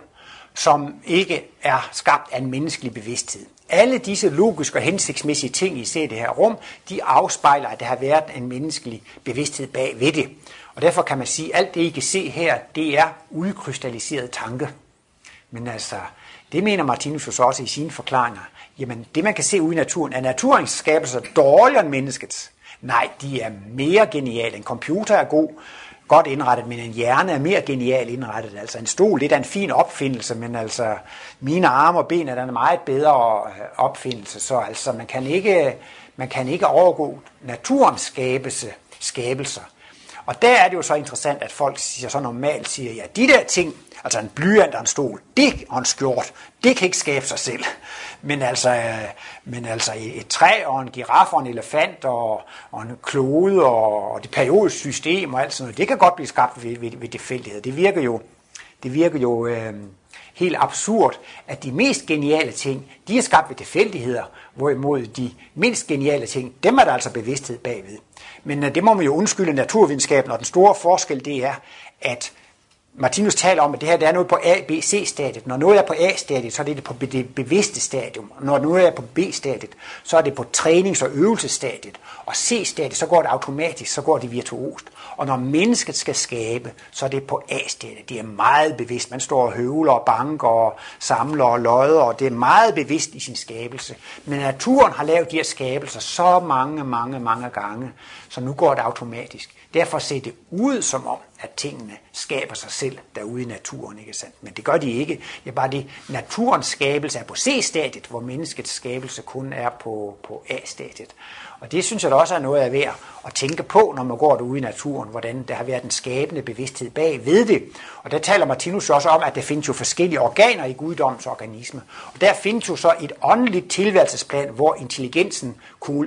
som ikke er skabt af en menneskelig bevidsthed. Alle disse logiske og hensigtsmæssige ting, I ser i det her rum, de afspejler, at der har været en menneskelig bevidsthed bag ved det. Og derfor kan man sige, at alt det, I kan se her, det er udkrystalliseret tanke. Men altså, det mener Martinus også i sine forklaringer. Jamen, det man kan se ude i naturen, er naturens skabelser dårligere end menneskets? Nej, de er mere geniale. En computer er god, godt indrettet, men en hjerne er mere genial indrettet. Altså en stol, det er en fin opfindelse, men altså mine arme og ben er en meget bedre øh, opfindelse. Så altså man kan ikke, man kan ikke overgå naturens skabelse, skabelser. Og der er det jo så interessant, at folk siger så normalt siger, ja, de der ting, altså en blyant og en stol, det og en skjort, det kan ikke skabe sig selv. Men altså, øh, men altså et træ og en giraf og en elefant og, og en klode og, og det periodiske system og alt sådan noget, det kan godt blive skabt ved, ved, ved tilfældighed. Det virker jo, det virker jo øh, helt absurd, at de mest geniale ting, de er skabt ved tilfældigheder, hvorimod de mindst geniale ting, dem er der altså bevidsthed bagved. Men øh, det må man jo undskylde naturvidenskaben, og den store forskel det er, at Martinus taler om, at det her det er noget på A, B, C-stadiet. Når noget er på A-stadiet, så er det på det bevidste stadium. Når noget er på B-stadiet, så er det på trænings- og øvelsesstadiet. Og C-stadiet, så går det automatisk, så går det virtuost. Og når mennesket skal skabe, så er det på A-stadiet. Det er meget bevidst. Man står og høvler og banker og samler og lodder, og det er meget bevidst i sin skabelse. Men naturen har lavet de her skabelser så mange, mange, mange gange, så nu går det automatisk. Derfor ser det ud som om, at tingene skaber sig selv derude i naturen, ikke sandt? Men det gør de ikke. Det er bare det, naturens skabelse er på C-stadiet, hvor menneskets skabelse kun er på, på A-stadiet. Og det synes jeg da også er noget af værd at tænke på, når man går derude i naturen, hvordan der har været en skabende bevidsthed bag ved det. Og der taler Martinus også om, at der findes jo forskellige organer i guddoms organisme. Og der findes jo så et åndeligt tilværelsesplan, hvor intelligensen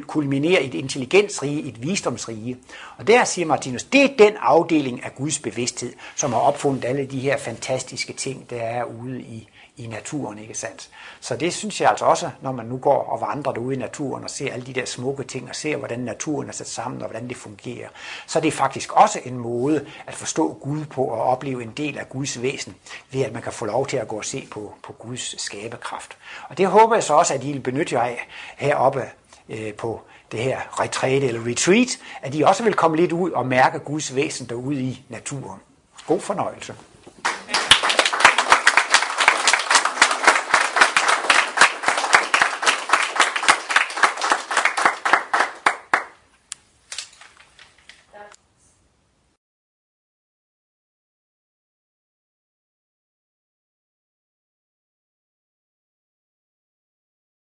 kulminerer i et intelligensrige, et visdomsrige. Og der siger Martinus, det er den afdeling af Guds bevidsthed, som har opfundet alle de her fantastiske ting, der er ude i, i naturen, ikke sandt? Så det synes jeg altså også, når man nu går og vandrer derude i naturen og ser alle de der smukke ting og ser, hvordan naturen er sat sammen og hvordan det fungerer, så er det faktisk også en måde at forstå Gud på og opleve en del af Guds væsen, ved at man kan få lov til at gå og se på, på Guds skaberkraft. Og det håber jeg så også, at I vil benytte jer af heroppe øh, på det her retreat eller retreat, at I også vil komme lidt ud og mærke Guds væsen derude i naturen. God fornøjelse.